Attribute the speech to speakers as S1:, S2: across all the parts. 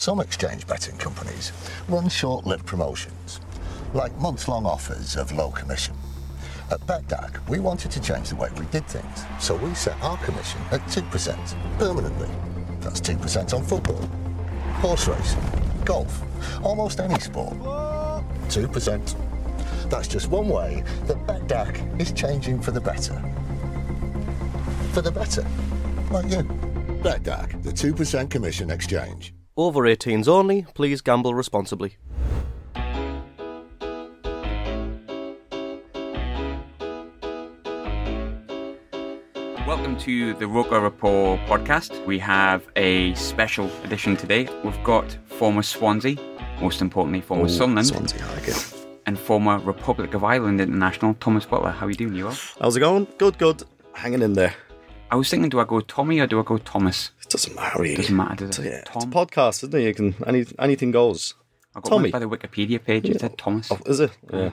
S1: Some exchange betting companies run short-lived promotions, like months-long offers of low commission. At BETDAQ, we wanted to change the way we did things, so we set our commission at 2% permanently. That's 2% on football, horse racing, golf, almost any sport. 2%. That's just one way that BETDAQ is changing for the better. For the better. Like you. BETDAQ, the 2% commission exchange.
S2: Over 18s only, please gamble responsibly.
S3: Welcome to the Roker Report podcast. We have a special edition today. We've got former Swansea, most importantly, former Sunderland,
S4: Swansea, I like it.
S3: and former Republic of Ireland international Thomas Butler. How are you doing? You well?
S4: How's it going? Good, good. Hanging in there.
S3: I was thinking, do I go Tommy or do I go Thomas?
S4: Doesn't matter really.
S3: Doesn't matter, does
S4: So,
S3: it?
S4: yeah, it's a podcast, isn't it? You can any anything goes.
S3: I got
S4: Tommy.
S3: by the Wikipedia page. It said Thomas.
S4: Oh, is it? Yeah.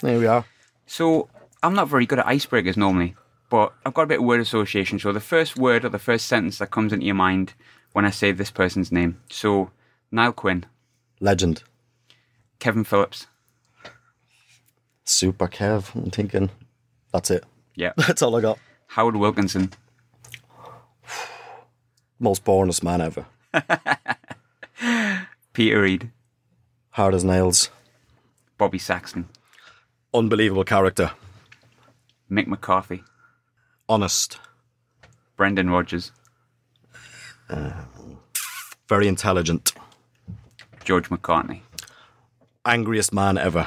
S4: there we are.
S3: So I'm not very good at icebreakers normally, but I've got a bit of word association. So the first word or the first sentence that comes into your mind when I say this person's name. So Niall Quinn,
S4: Legend.
S3: Kevin Phillips.
S4: Super Kev. I'm thinking. That's it.
S3: Yeah.
S4: That's all I got.
S3: Howard Wilkinson.
S4: Most boringest man ever.
S3: Peter Reid.
S4: Hard as nails.
S3: Bobby Saxton.
S4: Unbelievable character.
S3: Mick McCarthy.
S4: Honest.
S3: Brendan Rodgers.
S4: Uh, very intelligent.
S3: George McCartney.
S4: Angriest man ever.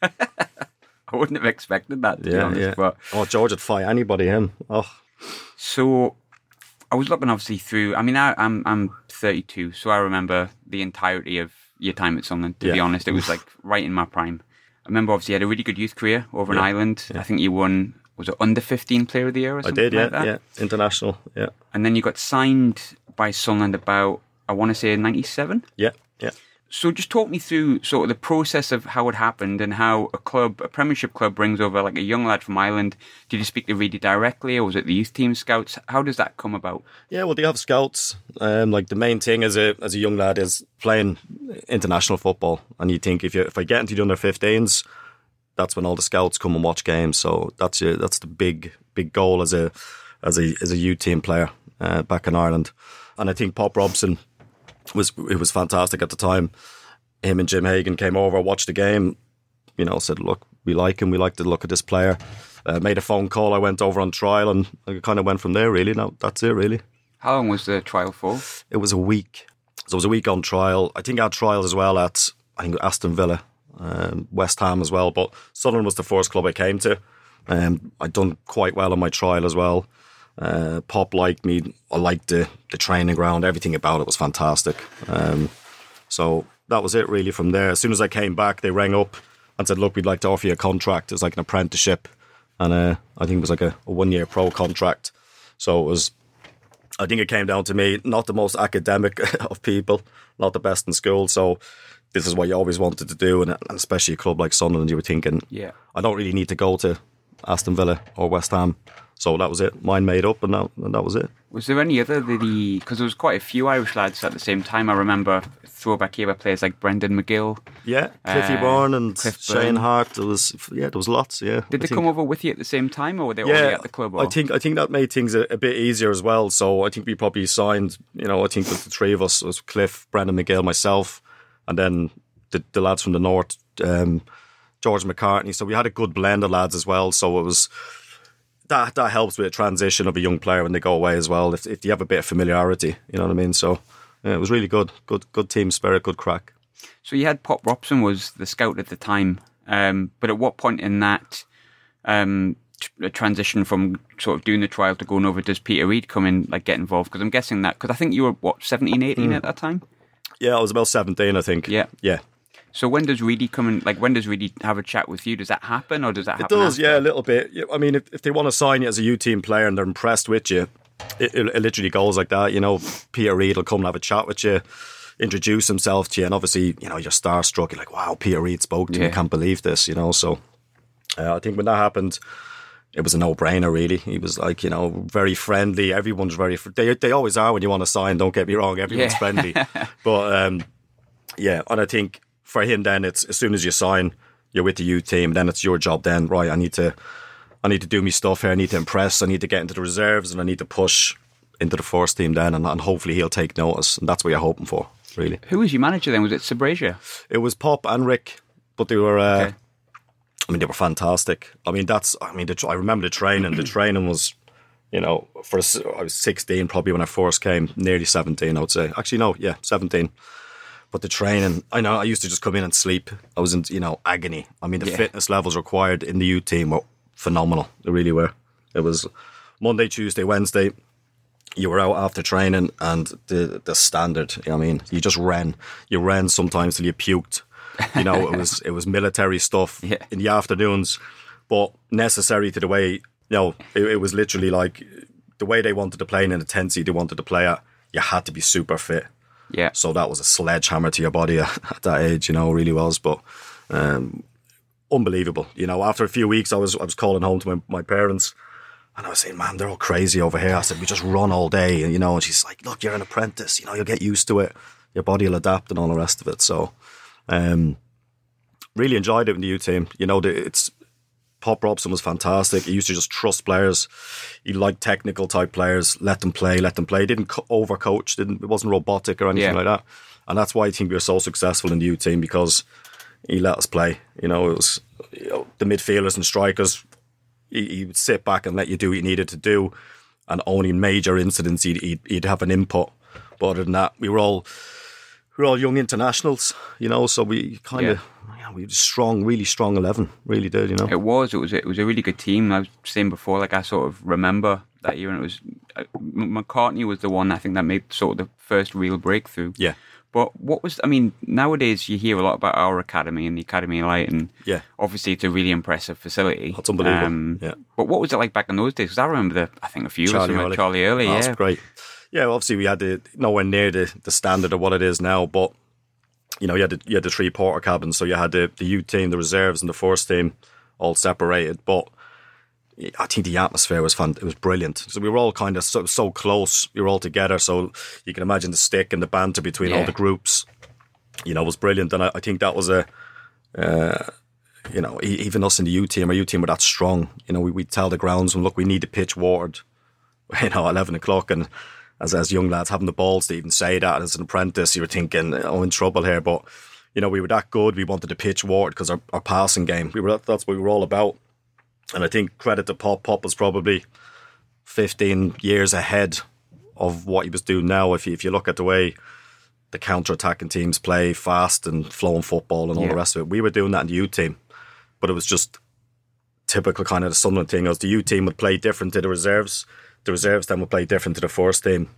S3: I wouldn't have expected that to be
S4: Yeah,
S3: honest.
S4: yeah.
S3: But
S4: Oh, George would fight anybody. Him. Oh,
S3: So I was looking obviously through. I mean, I, I'm I'm 32, so I remember the entirety of your time at Sunderland. To be honest, it was like right in my prime. I remember obviously you had a really good youth career over in
S4: Yeah,
S3: Ireland. I think you won was it under 15 Player of the Year or
S4: I did. Yeah,
S3: like
S4: yeah. International. Yeah,
S3: And then you got signed by Sunderland about I want to say 97.
S4: yeah, yeah.
S3: So just talk me through sort of the process of how it happened and how a club, a Premiership club, brings over like a young lad from Ireland. Did you speak to Reedy directly, or was it the youth team scouts? How does that come about?
S4: Yeah, well, they have scouts. Um, like the main thing as a as a young lad is playing international football, and you think if you if I get into the under 15s, that's when all the scouts come and watch games. So that's that's the big big goal as a as a as a youth team player uh, back in Ireland. And I think Pop Robson was it was fantastic at the time. Him and Jim Hagan came over, watched the game. You know, said, "Look, we like him. We like the look of this player." Uh, made a phone call. I went over on trial, and I kind of went from there. Really, now that's it. Really.
S3: How long was the trial for?
S4: It was a week. So it was a week on trial. I think I had trials as well at I think Aston Villa, um, West Ham as well. But Sunderland was the first club I came to. Um, I'd done quite well on my trial as well. Uh, Pop liked me. I liked the the training ground. Everything about it was fantastic. Um, so that was it really from there. As soon as I came back, they rang up and said, "Look, we'd like to offer you a contract. It's like an apprenticeship." And uh, I think it was like a, a one year pro contract. So it was I think it came down to me, not the most academic of people, not the best in school. So this is what you always wanted to do, and, and especially a club like Sunderland, you were thinking,
S3: Yeah.
S4: I don't really need to go to Aston Villa or West Ham. So that was it. Mine made up, and that, and that was it.
S3: Was there any other that he? Because there was quite a few Irish lads at the same time. I remember throwback era players like Brendan McGill.
S4: Yeah, Cliffy
S3: Uh,
S4: Byrne and
S3: Cliff
S4: Shane. Hart. There was yeah, there was lots. Yeah,
S3: Did
S4: I
S3: they
S4: think-
S3: come over with you at the same time, or were they already at the club? Or?
S4: I think I think that made things a, a bit easier as well. So I think we probably signed. You know, I think with the three of us was Cliff, Brendan McGill, myself, and then the, the lads from the north, um, George McCartney. So we had a good blend of lads as well. So it was that that helps with a transition of a young player when they go away as well. If if you have a bit of familiarity, you know what I mean. So yeah, it was really good, good good team spirit, good crack.
S3: So you had Pop Robson was the scout at the time, um, but at what point in that um, tr- transition from sort of doing the trial to going over, does Peter Reid come in, like get involved? Because I'm guessing that because I think you were what 17, 18
S4: Hmm.
S3: at that time.
S4: Yeah, I was about seventeen, I think.
S3: Yeah.
S4: yeah.
S3: So when does Reedy come in? Like when does Reedy have a chat with you? Does that happen, or does that
S4: It
S3: happen?
S4: does,
S3: after?
S4: yeah, a little bit. I mean, if, if they want to sign you as a U team player and they're impressed with you, it, it, it literally goes like that. You know, Peter Reid will come and have a chat with you, introduce himself to you, and obviously, you know, you're starstruck. You're like, wow, Peter Reid spoke to me. I can't believe this, you know. So uh, I think when that happened, it was a no brainer, really. He was like, you know, very friendly. Everyone's very, fr- they, they always are when you want to sign, don't get me wrong. Everyone's
S3: Yeah.
S4: friendly. But um, yeah, and I think for him then it's as soon as you sign, you're with the youth team, then it's your job then, right, I need to I need to do me stuff here, I need to impress, I need to get into the reserves and I need to push into the first team then and, and hopefully he'll take notice. And that's what you're hoping for, really.
S3: Who was your manager then? Was it Sbragia?
S4: It was Pop and Rick, but they were uh,
S3: Okay.
S4: I mean they were fantastic. I mean that's I mean the, I remember the training. the training was you know, for I was 16 probably when I first came, nearly 17, I would say. Actually, no, yeah, 17. But the training, I know I used to just come in and sleep. I was in, you know, agony. I mean, the
S3: Yeah.
S4: fitness levels required in the youth team were phenomenal. They really were. It was Monday, Tuesday, Wednesday. You were out after training, and the the standard. You know what I mean, you just ran. You ran sometimes till you puked. You know, it was it was military stuff
S3: Yeah.
S4: in the afternoons, but necessary to the way. You know, it, it was literally like the way they wanted to play and the intensity they wanted to play at. You had to be super fit.
S3: Yeah.
S4: So that was a sledgehammer to your body at that age, you know, really was. But um, unbelievable. You know, after a few weeks, I was I was calling home to my, my parents and I was saying, man, they're all crazy over here. I said, we just run all day, and you know. And she's like, look, you're an apprentice, you know, you'll get used to it. Your body will adapt and all the rest of it. So, um, really enjoyed it in the U team. You know, it's Pop Robson was fantastic. He used to just trust players. He liked technical type players. Let them play. Let them play. He didn't overcoach. Didn't. It wasn't robotic or anything
S3: Yeah.
S4: like that. And that's why I think we were so successful in the U team because he let us play. You know, it was you know, the midfielders and strikers. He, he would sit back and let you do what you needed to do, and only in major incidents he'd, he'd, he'd have an input. But other than that, we were all we were all young internationals, you know. So we kind of yeah. We had a strong, really strong eleven, really did, you know.
S3: It was. It was. It was a really good team. I was saying before, like I sort of remember that year, and it was uh, McCartney was the one I think that made sort of the first real breakthrough.
S4: Yeah.
S3: But what was? I mean, nowadays you hear a lot about our academy and the Academy of Light, and
S4: Yeah.
S3: obviously it's a really impressive facility. Um,
S4: That's unbelievable. Yeah.
S3: But what was it like back in those days? Because I remember the, I think a few of
S4: Charlie
S3: them. Charlie Hurley.
S4: Oh,
S3: yeah.
S4: That's great. Yeah, obviously we had the nowhere near the, the standard of what it is now, but you know, you had the, you had the three porter cabins, so you had the the youth team, the reserves, and the first team all separated. But I think the atmosphere was fun. It was brilliant. So we were all kind of so, so close. We were all together. So you can imagine the stick and the banter between all the groups. You know, was brilliant, and I, I think that was a. Uh, you know, even us in the U team, our U team were that strong. You know, we we tell the groundsman, look, we need the pitch watered. You know, eleven o'clock, and as as young lads having the balls to even say that as an apprentice, you were thinking, oh, in trouble here. But you know, we were that good. We wanted to pitch watered because our, our passing game. We were that's what we were all about. And I think credit to Pop. Pop was probably fifteen years ahead of what he was doing now. If you, if you look at the way the counter attacking teams play, fast and flowing football and all
S3: Yeah.
S4: the rest of it, we were doing that in the U team. But it was just typical kind of the Sunderland thing. As the U team would play different to the reserves, the reserves then would play different to the first team.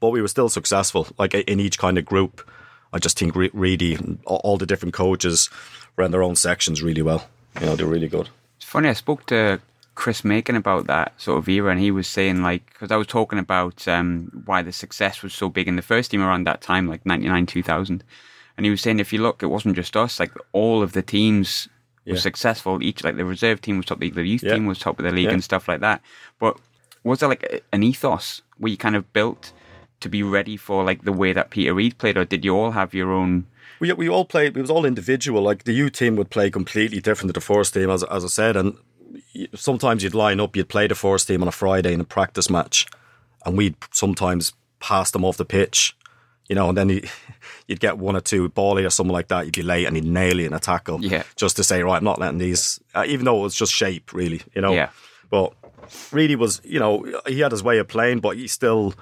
S4: But we were still successful, like in each kind of group. I just think really all the different coaches ran their own sections really well. You know, they're really good.
S3: It's funny. I spoke to Chris Makin about that sort of era, and he was saying like because I was talking about um, why the success was so big in the first team around that time, like ninety nine, two thousand, and he was saying if you look, it wasn't just us. Like all of the teams
S4: Yeah.
S3: successful. Each like the reserve team was top of the league, the youth
S4: Yeah.
S3: team was top of the league,
S4: Yeah.
S3: and stuff like that. But was there like an ethos where you kind of built to be ready for like the way that Peter Reid played, or did you all have your own?
S4: We, we all played. It was all individual. Like the U team would play completely different to the first team, as as I said. And sometimes you'd line up. You'd play the first team on a Friday in a practice match, and we'd sometimes pass them off the pitch. You know, and then you, you'd get one or two bally or something like that. You'd be late and he'd nail you in a tackle.
S3: Yeah.
S4: Just to say, right, I'm not letting these. Uh, even though it was just shape, really. You know.
S3: Yeah.
S4: But really was, you know, he had his way of playing, but he still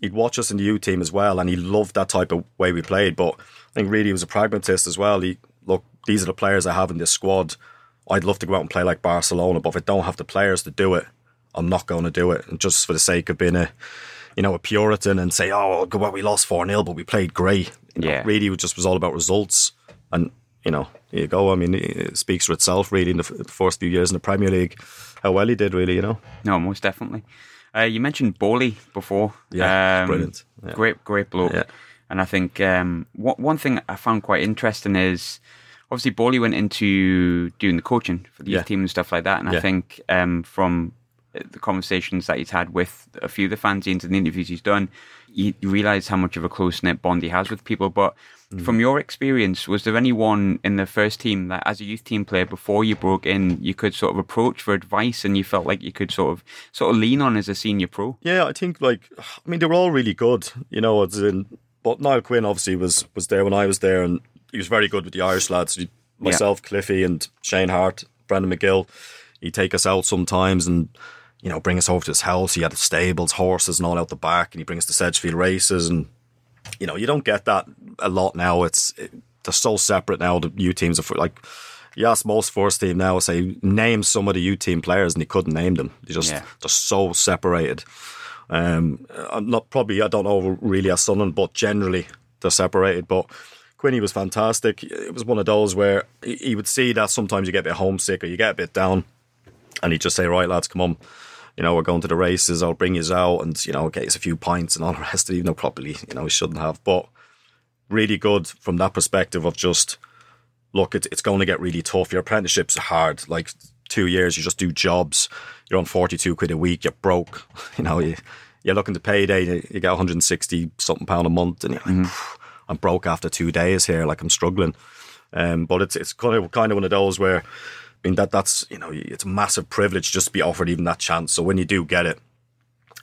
S4: he'd watch us in the U team as well, and he loved that type of way we played. But I think really he was a pragmatist as well. He look, these are the players I have in this squad. I'd love to go out and play like Barcelona, but if I don't have the players to do it, I'm not going to do it. And just for the sake of being a, you know, a Puritan and say, oh, well, we lost four 0 but we played great. You know,
S3: Yeah.
S4: really, it just was all about results. And you know, here you go. I mean, it speaks for itself. Really, in the f- the first few years in the Premier League, how well he did. Really, you know.
S3: No, most definitely. Uh, you mentioned Bally before.
S4: Yeah,
S3: Um,
S4: brilliant. Yeah.
S3: Great, great bloke.
S4: Yeah.
S3: And I think um, what, one thing I found quite interesting is obviously Bally went into doing the coaching for the youth
S4: Yeah.
S3: team and stuff like that. And I think um, from the conversations that he's had with a few of the fanzines and the interviews he's done, you, realize how much of a close knit bond he has with people. But
S4: Mm.
S3: from your experience, was there anyone in the first team that, as a youth team player, before you broke in, you could sort of approach for advice and you felt like you could sort of sort of lean on as a senior pro?
S4: Yeah, I think like I mean they were all really good, you know. As in, but Niall Quinn obviously was was there when I was there, and he was very good with the Irish lads. Myself, Cliffy, and Shane Hart, Brendan McGill. He'd take us out sometimes and you know bring us over to his house. He had stables, horses, and all out the back, and he brings us to Sedgefield races. And you know you don't get that a lot now. It's it, they're so separate now. The U teams are like. You ask most first team now, say name some of the U team players, and he couldn't name them. They just
S3: Yeah.
S4: they're so separated. Um, I'm not probably I don't know really as Sunderland, but generally they're separated. But Quinny was fantastic. It was one of those where he he would see that sometimes you get a bit homesick or you get a bit down, and he'd just say, "Right, lads, come on." You know, we're going to the races. I'll bring you out, and you know, get us a few pints and all the rest of it. Even though probably, you know, we shouldn't have, but really good from that perspective of just look, it's, it's going to get really tough. Your apprenticeship's are hard. Like two years, you just do jobs. You're on 42 quid a week. You're broke. You know, you, you're looking to payday. You, you get 160 something pound a month. And you're like, "Phew, I'm broke after two days here. Like I'm struggling. Um, but it's, it's kind of, kind of one of those where, I mean, that, that's, you know, it's a massive privilege just to be offered even that chance. So when you do get it,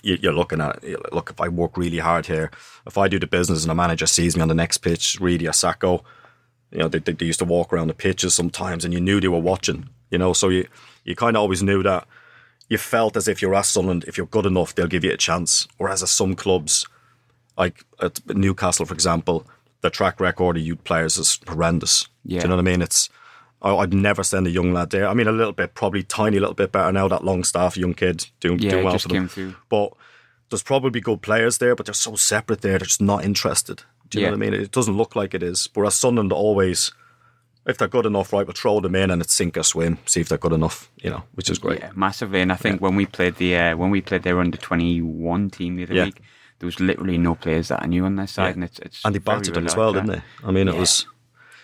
S4: you- you're looking at it. Look if I work really hard here, if I do the business and a manager sees me on the next pitch, really a sacco, you know, they, they, they used to walk around the pitches sometimes and you knew they were watching, you know, so you, you kind of always knew that you felt as if you're at Sunderland, if you're good enough, they'll give you a chance. Whereas at some clubs, like at Newcastle, for example, the track record of youth players is horrendous.
S3: Yeah.
S4: Do you know what I mean? It's, I- I'd never send a young lad there. I mean, a little bit, probably tiny little bit better now. That Longstaff, young kid doing,
S3: Yeah,
S4: doing well for them.
S3: came through.
S4: But there's probably good players there, but they're so separate there. They're just not interested. Do you
S3: Yeah.
S4: know what I mean? It doesn't look like it is. Whereas Sunderland always, if they're good enough, right, we'll throw them in and it's sink or swim. See if they're good enough. You know, which is great.
S3: Yeah, massively. And I think when we played the uh, when we played their under twenty one team the other
S4: Yeah.
S3: week, there was literally no players that I knew on their side,
S4: Yeah.
S3: and it's, it's
S4: and they battered them as well, didn't they? I mean, it was,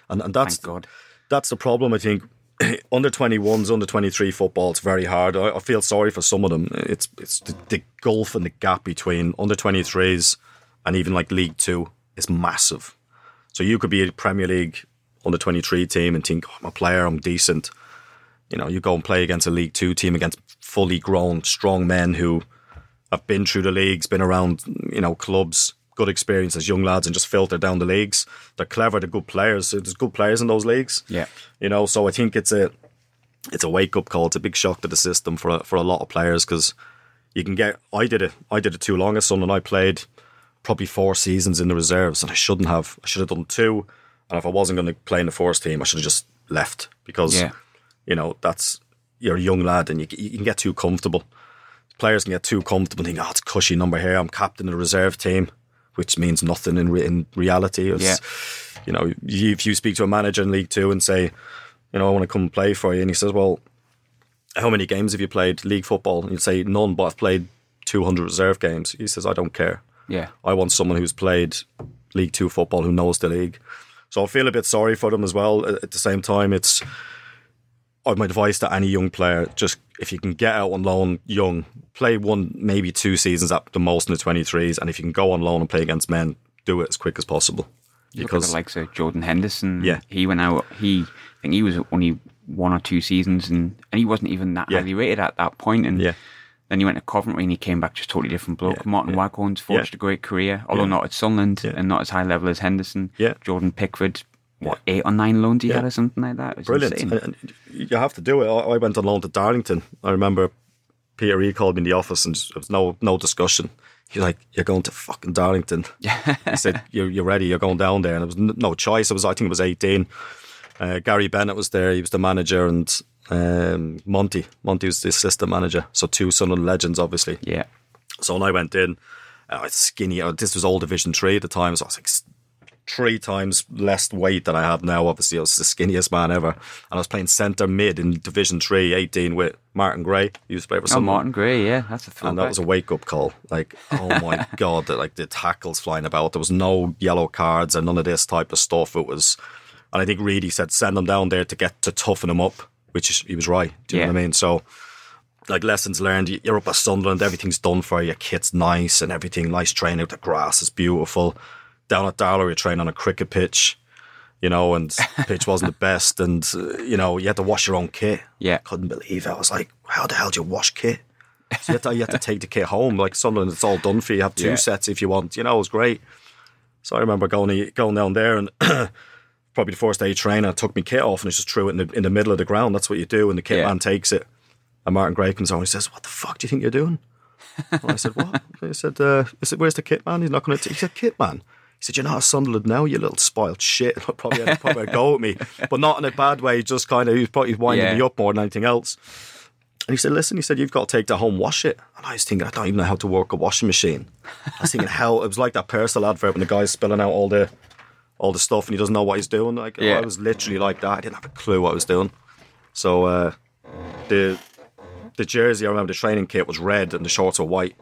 S4: and, and that's
S3: Thank God.
S4: That's the problem. I think under 21s, under 23 football, it's very hard. I, I feel sorry for some of them. It's it's the, the gulf and the gap between under 23s and even like League Two is massive. So you could be a Premier League under 23 team and think, oh, I'm a player, I'm decent. You know, you go and play against a League Two team against fully grown, strong men who have been through the leagues, been around, you know, clubs, good experience as young lads, and just filter down the leagues. They're clever, they're good players. There's good players in those leagues.
S3: Yeah.
S4: you know. So I think it's a it's a wake up call. It's a big shock to the system for a, for a lot of players because you can get. I did it. I did it too long as son, and I played probably four seasons in the reserves, and I shouldn't have. I should have done two. And if I wasn't going to play in the first team, I should have just left because
S3: Yeah.
S4: you know that's you're a young lad and you, you can get too comfortable. Players can get too comfortable and think, oh, it's a cushy number here. I'm captain of the reserve team, which means nothing in re- in reality. It's,
S3: Yeah.
S4: You know, you, if you speak to a manager in League Two and say, you know, I want to come play for you, and he says, well, how many games have you played league football? And you'd say none, but I've played 200 reserve games. He says, I don't care.
S3: Yeah.
S4: I want someone who's played League Two football who knows the league. So I feel a bit sorry for them as well. At the same time, it's my advice to any young player: just if you can get out on loan young, play one maybe two seasons at the most in the twenty threes, and if you can go on loan and play against men, do it as quick as possible.
S3: At the
S4: Because
S3: likes of Jordan Henderson.
S4: Yeah.
S3: he went out. He I think he was only one or two seasons, and and he wasn't even that
S4: Yeah.
S3: highly rated at that point. And
S4: Yeah.
S3: then he went to Coventry and he came back just totally different bloke.
S4: Yeah,
S3: Martin
S4: yeah.
S3: Waghorn's forged a great career, although not at Sunderland and not as high level as Henderson.
S4: Yeah.
S3: Jordan Pickford, what eight or nine loans he
S4: Yeah.
S3: had or something like that.
S4: Brilliant.
S3: insane.
S4: And- and you have to do it. I went on loan to Darlington. I remember Peter E called me in the office, and there was no no discussion. He's like, "You're going to fucking Darlington." he said, "You're you're ready. You're going down there." And there was no choice. I was I think it was 18. Uh, Gary Bennett was there. He was the manager, and um, Monty Monty was the assistant manager. So two Sunderland legends, obviously.
S3: yeah,
S4: So when I went in, I was skinny. uh, This was all Division Three at the time, so I was like three times less weight than I have now. Obviously, I was the skinniest man ever, and I was playing centre mid in Division Three, 18 with Martin Gray. He used to play for
S3: oh Martin Gray, yeah, that's a throwback.
S4: And that was a wake up call. Like, oh my god, the, like the tackles flying about. There was no yellow cards and none of this type of stuff. It was, and I think Reedy said send them down there to get to toughen them up, which he was right. Do you know what I mean? So, like lessons learned. you- You're up at Sunderland, everything's done for you. Your kit's nice and everything. Nice training. Out the grass is beautiful. Down at Darlow, you're training on a cricket pitch. You know, and pitch wasn't the best, and uh, you know you had to wash your own kit.
S3: Yeah.
S4: couldn't believe it. I was like, how the hell do you wash kit? So you have, to, you have to take the kit home. Like Sunderland, it's all done for you. You have two
S3: Yeah.
S4: sets if you want. You know, it was great. So I remember going going down there and probably the first day training, I took my kit off and I just threw it in the, in the middle of the ground. That's what you do. And the kit
S3: Yeah.
S4: man takes it. And Martin Gray comes on and he says, What the fuck do you think you're doing? And I said, What? I said, uh, I said Where's the kit man? He's not going to. He said, Kit man. He said, You're not a Sunderland now, you little spoiled shit. probably had probably a go at me, but not in a bad way. Just kind of, he was probably winding
S3: Yeah.
S4: me up more than anything else. And he said, Listen, he said, You've got to take that home, wash it. And I was thinking, I don't even know how to work a washing machine. I was thinking, how it was like that personal advert when the guy's spilling out all the all the stuff and he doesn't know what he's doing. Like
S3: Yeah.
S4: I was literally like that. I didn't have a clue what I was doing. So uh, the the jersey, I remember the training kit was red and the shorts were white.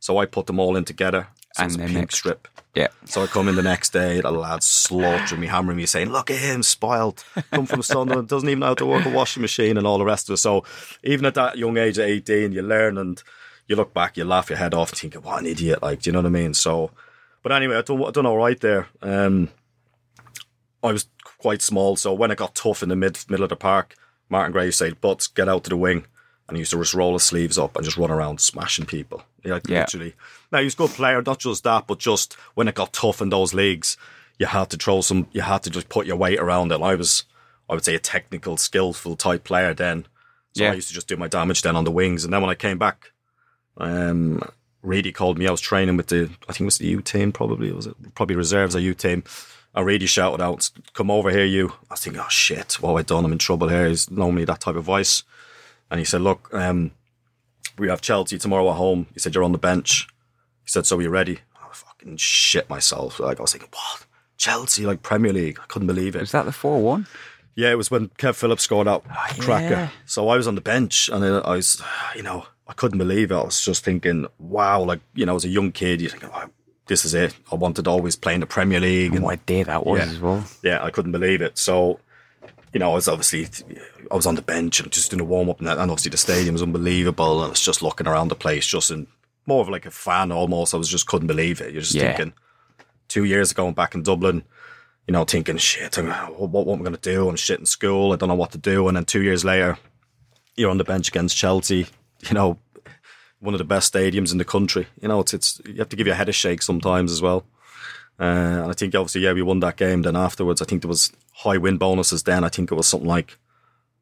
S4: So I put them all in together. So
S3: And
S4: it was a pink
S3: mixed.
S4: strip.
S3: Yeah,
S4: So I come in the next day, the lads slaughtering me, hammering me, saying, Look at him, spoiled. Come from Sunderland, doesn't even know how to work a washing machine and all the rest of it. So even at that young age of 18, you learn and you look back, you laugh your head off, thinking, What an idiot. Like, do you know what I mean? So, but anyway, I done, done all right there. Um, I was quite small, so when it got tough in the mid middle of the park, Martin Gray said, "Butts, get out to the wing," and he used to just roll his sleeves up and just run around smashing people. Like
S3: Yeah.
S4: literally. Now he's a good player, not just that, but just when it got tough in those leagues, you had to throw some. You had to just put your weight around it. And I was, I would say, a technical, skillful type player then. So
S3: Yeah.
S4: I used to just do my damage then on the wings, and then when I came back, um, Reedy called me. I was training with the, I think it was the U team, probably it was it probably reserves a U team. And Reedy shouted out, "Come over here, you!" I think, "Oh shit, what have I done? I'm in trouble here." He's normally that type of voice, and he said, "Look, um, we have Chelsea tomorrow at home." He said, "You're on the bench." He said, "So are you ready?" I fucking shit myself. Like I was thinking, "What? Chelsea, like Premier League?" I couldn't believe it.
S3: was that the four one?
S4: Yeah, it was when Kev Phillips scored that ah, cracker.
S3: yeah.
S4: So I was on the bench and I I was, you know, I couldn't believe it. I was just thinking, wow, like, you know, as a young kid, you think, oh, this is it. I wanted to always play in the Premier League.
S3: And
S4: And
S3: what a day that was
S4: Yeah.
S3: as well.
S4: yeah, I couldn't believe it. So, you know, I was obviously, I was on the bench and just doing a warm up, and, and obviously the stadium was unbelievable. And I was just looking around the place, just in more of like a fan almost. I was just couldn't believe it. You're just
S3: Yeah.
S4: thinking, two years ago, I'm back in Dublin, you know, thinking, shit, I'm, what, what am I going to do? I'm shit in school. I don't know what to do. And then two years later, you're on the bench against Chelsea, you know, one of the best stadiums in the country. You know, it's, it's you have to give your head a shake sometimes as well. Uh, and I think obviously, yeah, we won that game. Then afterwards, I think there was high win bonuses. Then I think it was something like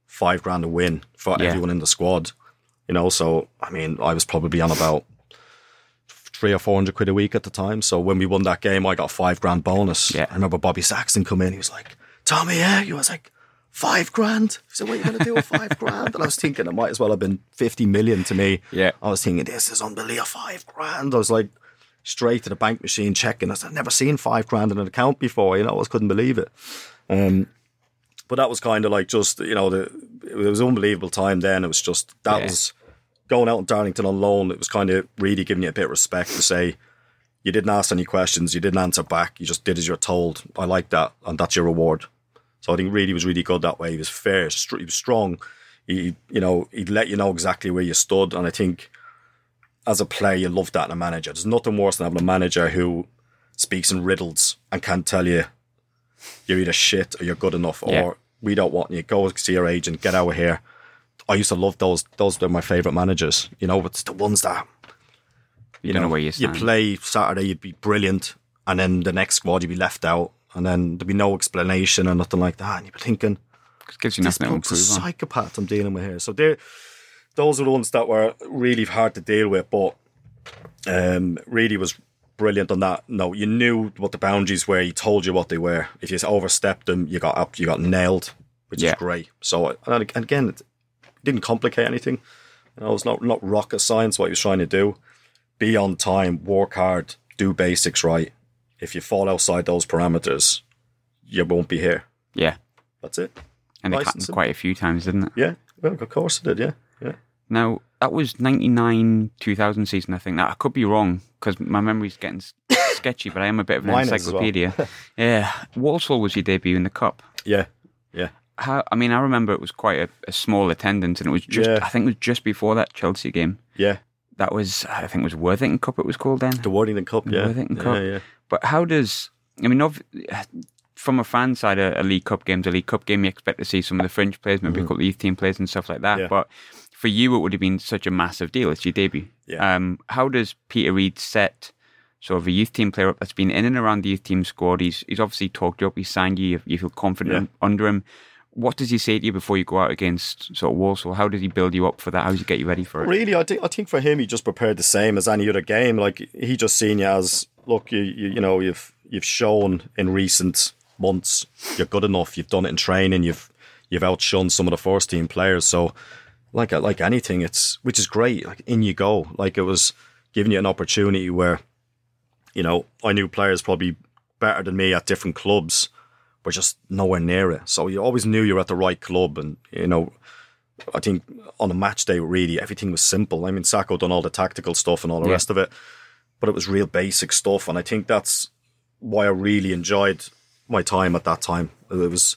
S4: five grand a win for
S3: Yeah.
S4: everyone in the squad. You know, so I mean, I was probably on about three or four hundred quid a week at the time. So when we won that game, I got five grand bonus.
S3: Yeah.
S4: I remember Bobby Saxton come in. He was like, "Tommy, yeah," he was like. Five grand. He said, "What are you going to do with five grand?" And I was thinking, it might as well have been fifty million to me.
S3: Yeah.
S4: I was thinking, this is unbelievable. Five grand. I was like, straight to the bank machine checking. I said, I've never seen five grand in an account before. You know, I just couldn't believe it. Um, but that was kind of like just, you know, the, it was an unbelievable time then. It was just, that
S3: Yeah.
S4: was going out in Darlington on loan. It was kind of really giving you a bit of respect to say, you didn't ask any questions, you didn't answer back, you just did as you're told. I like that, and that's your reward. So I think really was really good that way. He was fair, str- he was strong. He, you know, he'd let you know exactly where you stood. And I think as a player, you love that in a manager. There's nothing worse than having a manager who speaks in riddles and can't tell you you're either shit or you're good enough
S3: Yeah.
S4: or we don't want you. Go see your agent, get out of here. I used to love those. Those were my favourite managers. You know, it's the ones that
S3: You don't know where you stand.
S4: You play Saturday, you'd be brilliant, and then the next squad you'd be left out, and then there'd be no explanation or nothing like that. And you'd be thinking,
S3: It gives you
S4: this
S3: nothing to improve
S4: psychopath I'm dealing with here. So they those are the ones that were really hard to deal with, but um, really was brilliant on that. No, you knew what the boundaries were. He told you what they were. If you overstepped them, you got up, you got nailed, which
S3: Yeah.
S4: is great. So and again, it didn't complicate anything. You know, it's not not rocket science what he was trying to do. Be on time, work hard, do basics right. If you fall outside those parameters, you won't be here.
S3: Yeah.
S4: That's it.
S3: And it happened quite a few times, didn't it?
S4: Yeah, well, of course it did. Yeah.
S3: Now, that was 99 2000 season, I think. Now, I could be wrong because my memory's getting sketchy, but I am a bit of an
S4: Mine is as well.
S3: encyclopedia. yeah. Walsall was your debut in the Cup.
S4: Yeah, yeah,
S3: How, I mean, I remember it was quite a, a small attendance, and it was just,
S4: Yeah.
S3: I think it was just before that Chelsea game.
S4: yeah.
S3: That was, I think it was Worthington Cup it was called then.
S4: The Worthington Cup, yeah.
S3: Worthington
S4: yeah,
S3: Cup.
S4: yeah.
S3: But how does I mean, ov- from a fan side, a, a League Cup game's a League Cup game. You expect to see some of the fringe players, maybe a couple of youth team players and stuff like that.
S4: Mm-hmm. Yeah.
S3: But for you, it would have been such a massive deal. It's your debut.
S4: Yeah.
S3: Um, how does Peter Reid set sort of a youth team player up that's been in and around the youth team squad? He's he's obviously talked you up. He's signed you. You, you feel confident under him. What does he say to you before you go out against sort of Walsall? How does he build you up for that? How does he get you ready for it?
S4: Really, I think I think for him, he just prepared the same as any other game. Like he just seen you as look, you you, you know you've you've shown in recent months you're good enough. You've done it in training. You've you've outshone some of the first team players. So like uh, like anything, it's which is great. Like in you go. Like it was giving you an opportunity where you know I knew players probably better than me at different clubs. Were just nowhere near it. So you always knew you were at the right club, and you know I think on a match day, really, everything was simple. I mean, Sacco done all the tactical stuff and all the
S3: Yeah.
S4: rest of it, but it was real basic stuff. And I think that's why I really enjoyed my time at that time. It was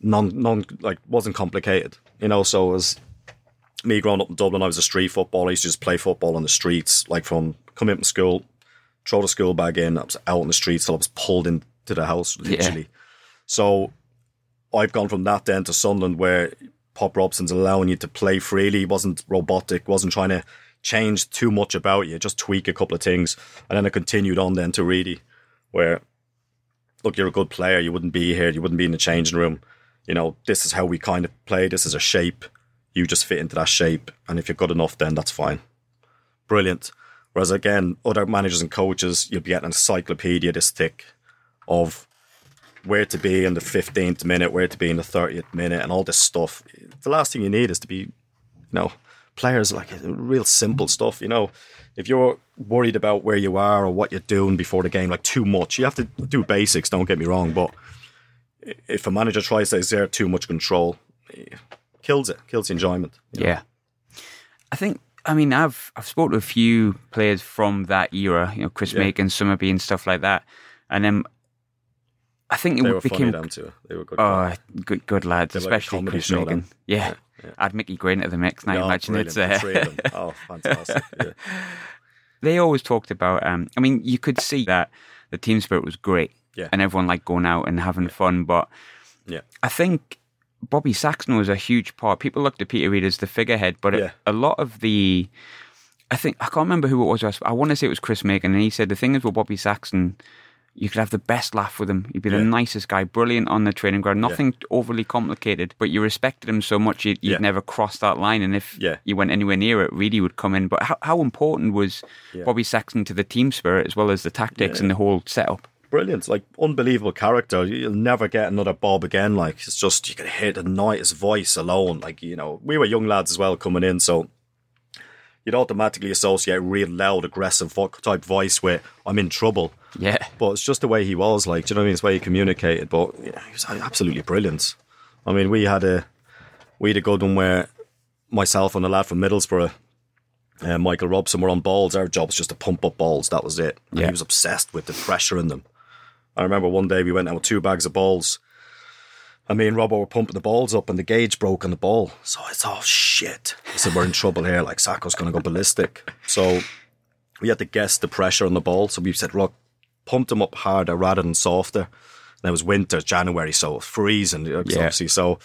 S4: non, non, like, wasn't complicated, you know. So it was me growing up in Dublin, I was a street footballer. I used to just play football on the streets, like from coming from school, throw the school bag in, I was out on the streets till I was pulled into the house, literally. So I've gone from that then to Sunderland where Pop Robson's allowing you to play freely, He wasn't robotic, wasn't trying to change too much about you, just tweak a couple of things. And then I continued on then to Reedy, where look, you're a good player, you wouldn't be here, you wouldn't be in the changing room. You know, this is how we kind of play, this is a shape. You just fit into that shape. And if you're good enough, then that's fine. Brilliant. Whereas again, other managers and coaches, you'll be getting an encyclopedia this thick of where to be in the 15th minute, where to be in the 30th minute, and all this stuff. The last thing you need is to be, you know, players like uh, real simple stuff. You know, if you're worried about where you are or what you're doing before the game, like too much, you have to do basics. Don't get me wrong, but if a manager tries to exert too much control, it kills it, kills the enjoyment.
S3: Yeah. I think I mean I've I've spoken to a few players from that era, you know, Chris
S4: Yeah.
S3: Makin, Summerbee and stuff like that. And then I think it
S4: They were
S3: became
S4: funny, too. They were good.
S3: oh good good lads,
S4: They were like a
S3: especially
S4: comedy
S3: Chris Makin.
S4: then.
S3: Yeah.
S4: Yeah,
S3: Add Mickey Gray into the mix now.
S4: Yeah,
S3: imagine it's uh,
S4: the three of them. Oh, fantastic! Yeah.
S3: they always talked about um I mean you could see that the team spirit was great.
S4: Yeah.
S3: And everyone liked going out and having fun, but
S4: yeah.
S3: I think Bobby Saxton was a huge part. People looked at Peter Reid as the figurehead, but
S4: Yeah.
S3: a, a lot of the, I think I can't remember who it was. I want to say it was Chris Makin, and he said the thing is with Bobby Saxton, you could have the best laugh with him. He'd be the nicest guy, brilliant on the training ground, nothing overly complicated, but you respected him so much you'd, you'd
S4: Yeah.
S3: never cross that line. And if
S4: Yeah.
S3: you went anywhere near it, really would come in. But how, how important was
S4: Yeah.
S3: Bobby Saxton to the team spirit as well as the tactics
S4: Yeah.
S3: and the whole setup?
S4: Brilliant, like unbelievable character. You'll never get another Bob again. Like it's just you can hear the night his voice alone. Like you know, we were young lads as well coming in, so you'd automatically associate real loud, aggressive type voice with "I'm in trouble."
S3: Yeah.
S4: But it's just the way he was. Like, do you know what I mean? It's the way he communicated. But you know, he was absolutely brilliant. I mean, we had a we had a good one where myself and a lad from Middlesbrough. Uh, Michael Robson were on balls. Our job was just to pump up balls. That was it. And
S3: Yeah.
S4: he was obsessed with the pressure in them. I remember one day we went out with two bags of balls, And me and Robbo were pumping the balls up and the gauge broke on the ball. So it's thought, oh, shit. I said, we're in trouble here. Like, Sacco's going to go ballistic. So we had to guess the pressure on the ball. So we said, look, pump them up harder rather than softer. And it was winter, January, so freezing, yeah. obviously. So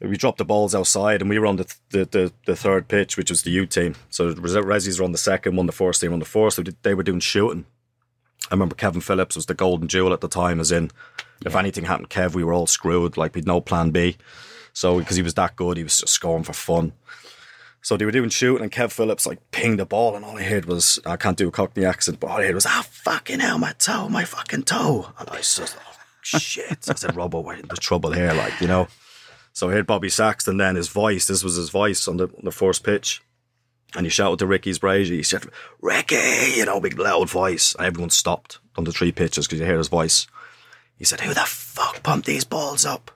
S4: we dropped the balls outside and we were on the, the, the, the third pitch, which was the U team. So Rezzies were on the second one, the first team on the fourth. So they were doing shooting. I remember Kevin Phillips was the golden jewel at the time, as in, yeah. if anything happened, Kev, we were all screwed. Like, we'd no plan B. So, because he was that good, he was just scoring for fun. So they were doing shooting, and Kev Phillips like pinged the ball, and all I heard was I can't do a Cockney accent, but all I heard was ah fucking hell, my toe, my fucking toe, and I said oh, shit. I said, Robbo, we're in the trouble here, like you know. So I heard Bobby Saxton then his voice. This was his voice on the on the first pitch, and he shouted to Ricky Sbragia. He said, "Ricky," you know, big loud voice, and everyone stopped on the three pitches because you hear his voice. He said, "Who the fuck pumped these balls up?"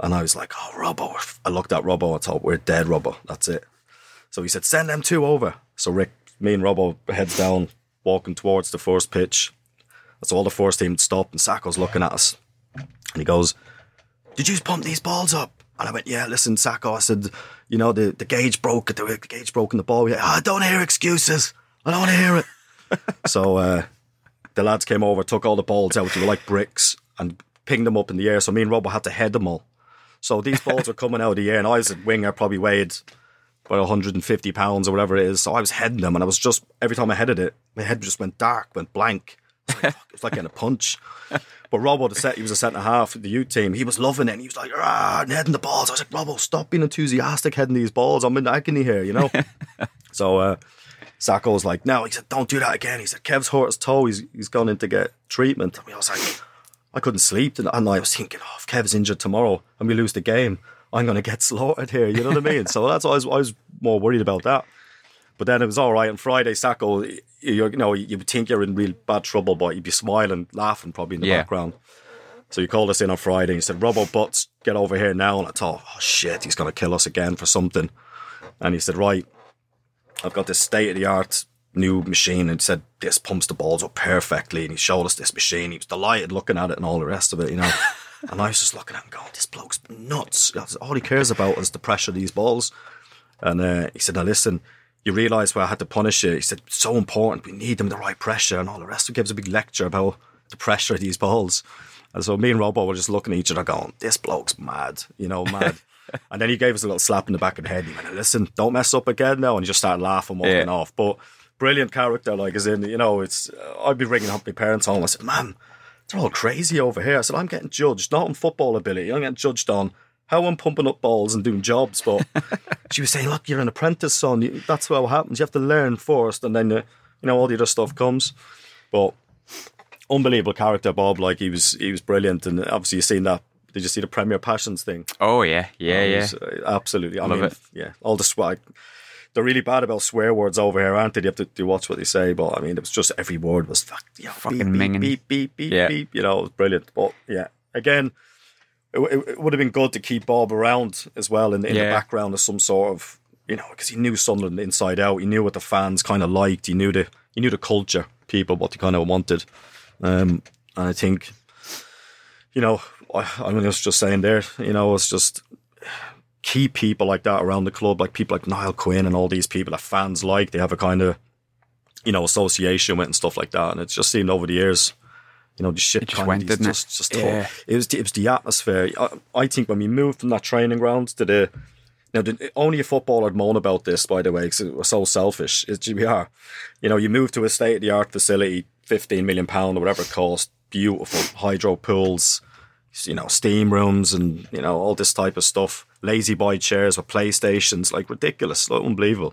S4: And I was like, "Oh, Robbo." I looked at Robbo. I thought, "We're dead, Robbo. That's it." So he said, send them two over. So Rick, me and Robbo heads down, walking towards the first pitch. That's all the first team stopped and Sacco's looking at us. And he goes, Did you pump these balls up? And I went, Yeah, listen, Sacco. I said, You know, the, the gauge broke, the, the gauge broke in the ball. Yeah, I don't hear excuses. I don't want to hear it. so uh, the lads came over, took all the balls out. They were like bricks and pinged them up in the air. So me and Robbo had to head them all. So these balls were coming out of the air, and I was a winger, probably weighed about 150 pounds or whatever it is. So I was heading them, and I was just every time I headed it, my head just went dark, went blank. It was like, it was like getting a punch. But Robbo, the set, he was a centre half the youth team. He was loving it. And he was like, ah, heading the balls. I was like, Robbo, stop being enthusiastic heading these balls. I'm in agony here, you know. so uh, was like, no. He said, don't do that again. He said, Kev's hurt his toe. He's he's gone in to get treatment. I, mean, I was like, I couldn't sleep, and I was thinking, oh, if Kev's injured tomorrow and we lose the game, I'm going to get slaughtered here. You know what I mean? So that's I was, I was more worried about that. But then it was all right. On Friday, Sacco, you, you know, you would think you're in real bad trouble, but you'd be smiling, laughing probably in the yeah. background. So you called us in on Friday and you said, Robbo Butts, get over here now. And I thought, oh shit, he's going to kill us again for something. And he said, right, I've got this state of the art new machine. And he said, this pumps the balls up perfectly. And he showed us this machine. He was delighted looking at it and all the rest of it, you know. And I was just looking at him going, this bloke's nuts. All he cares about is the pressure of these balls. And uh, he said, now listen, you realise why I had to punish you. He said, so important. We need them the right pressure and all the rest. He gives a big lecture about the pressure of these balls. And so me and Robbo were just looking at each other going, this bloke's mad, you know, mad. and then he gave us a little slap in the back of the head. He went, listen, don't mess up again now. And he just started laughing, walking yeah. off. But brilliant character, like, as in, you know, it's, I'd be ringing up my parents home. I said, man, they're all crazy over here. I said, I'm getting judged, not on football ability. I'm getting judged on how I'm pumping up balls and doing jobs. But she was saying, look, you're an apprentice, son. That's what happens. You have to learn first, and then, uh, you know, all the other stuff comes. But unbelievable character, Bob. Like, he was he was brilliant. And obviously, you've seen that. Did you see the Premier Passions thing?
S3: Oh, yeah. Yeah, yeah.
S4: Uh, absolutely. I
S3: Love
S4: mean,
S3: it.
S4: Yeah. All the swag they're really bad about swear words over here, aren't they? You have to, to watch what they say. But I mean, it was just every word was fuck, you know,
S3: fucking
S4: beep,
S3: minging.
S4: beep, beep, beep,
S3: Yeah.
S4: beep. You know, it was brilliant. But yeah, again, it, it, would have been good to keep Bob around as well in, in the background as some sort of, you know, because he knew Sunderland inside out. He knew what the fans kind of liked. He knew the he knew the culture, people, what they kind of wanted. Um, and I think, you know, I, I was just saying there, you know, it's just key people like that around the club, like people like Niall Quinn and all these people that fans like. They have a kind of, you know, association with and stuff like that. And it's just seemed over the years, you know, the shit
S3: It just went, didn't it?
S4: just, just
S3: Yeah.
S4: it was it was the atmosphere. I, I think when we moved from that training ground to the now, the, only a footballer would moan about this, by the way, because it was so selfish. It's GBR. You know, you move to a state of the art facility, fifteen million pound or whatever it cost, beautiful hydro pools, you know, steam rooms, and you know all this type of stuff. Lazy boy chairs with PlayStations, like ridiculous, like unbelievable.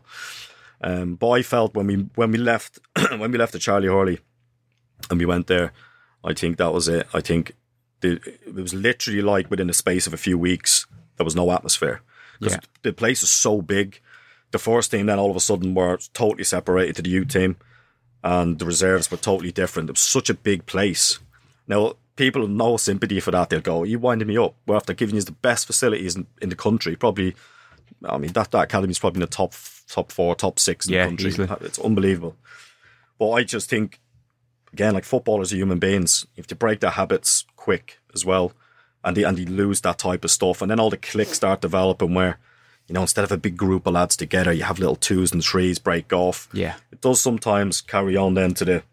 S4: Um, but I felt when we when we left when we left the Charlie Hurley and we went there, I think that was it. I think the, it was literally like within the space of a few weeks there was no atmosphere because
S3: Yeah.
S4: the place is so big. The first team then all of a sudden were totally separated to the U team, and the reserves were totally different. It was such a big place. Now people have no sympathy for that. They'll go, "You winding me up." We're after giving you the best facilities in, in the country. Probably, I mean that that academy is probably in the top top four, top six in
S3: Yeah,
S4: the country.
S3: easily.
S4: It's unbelievable. But I just think, again, like footballers are human beings. You have to break their habits quick as well. and they and they lose that type of stuff, and then all the cliques start developing where. You know, instead of a big group of lads together, you have little twos and threes break off.
S3: Yeah.
S4: It does sometimes carry on then to the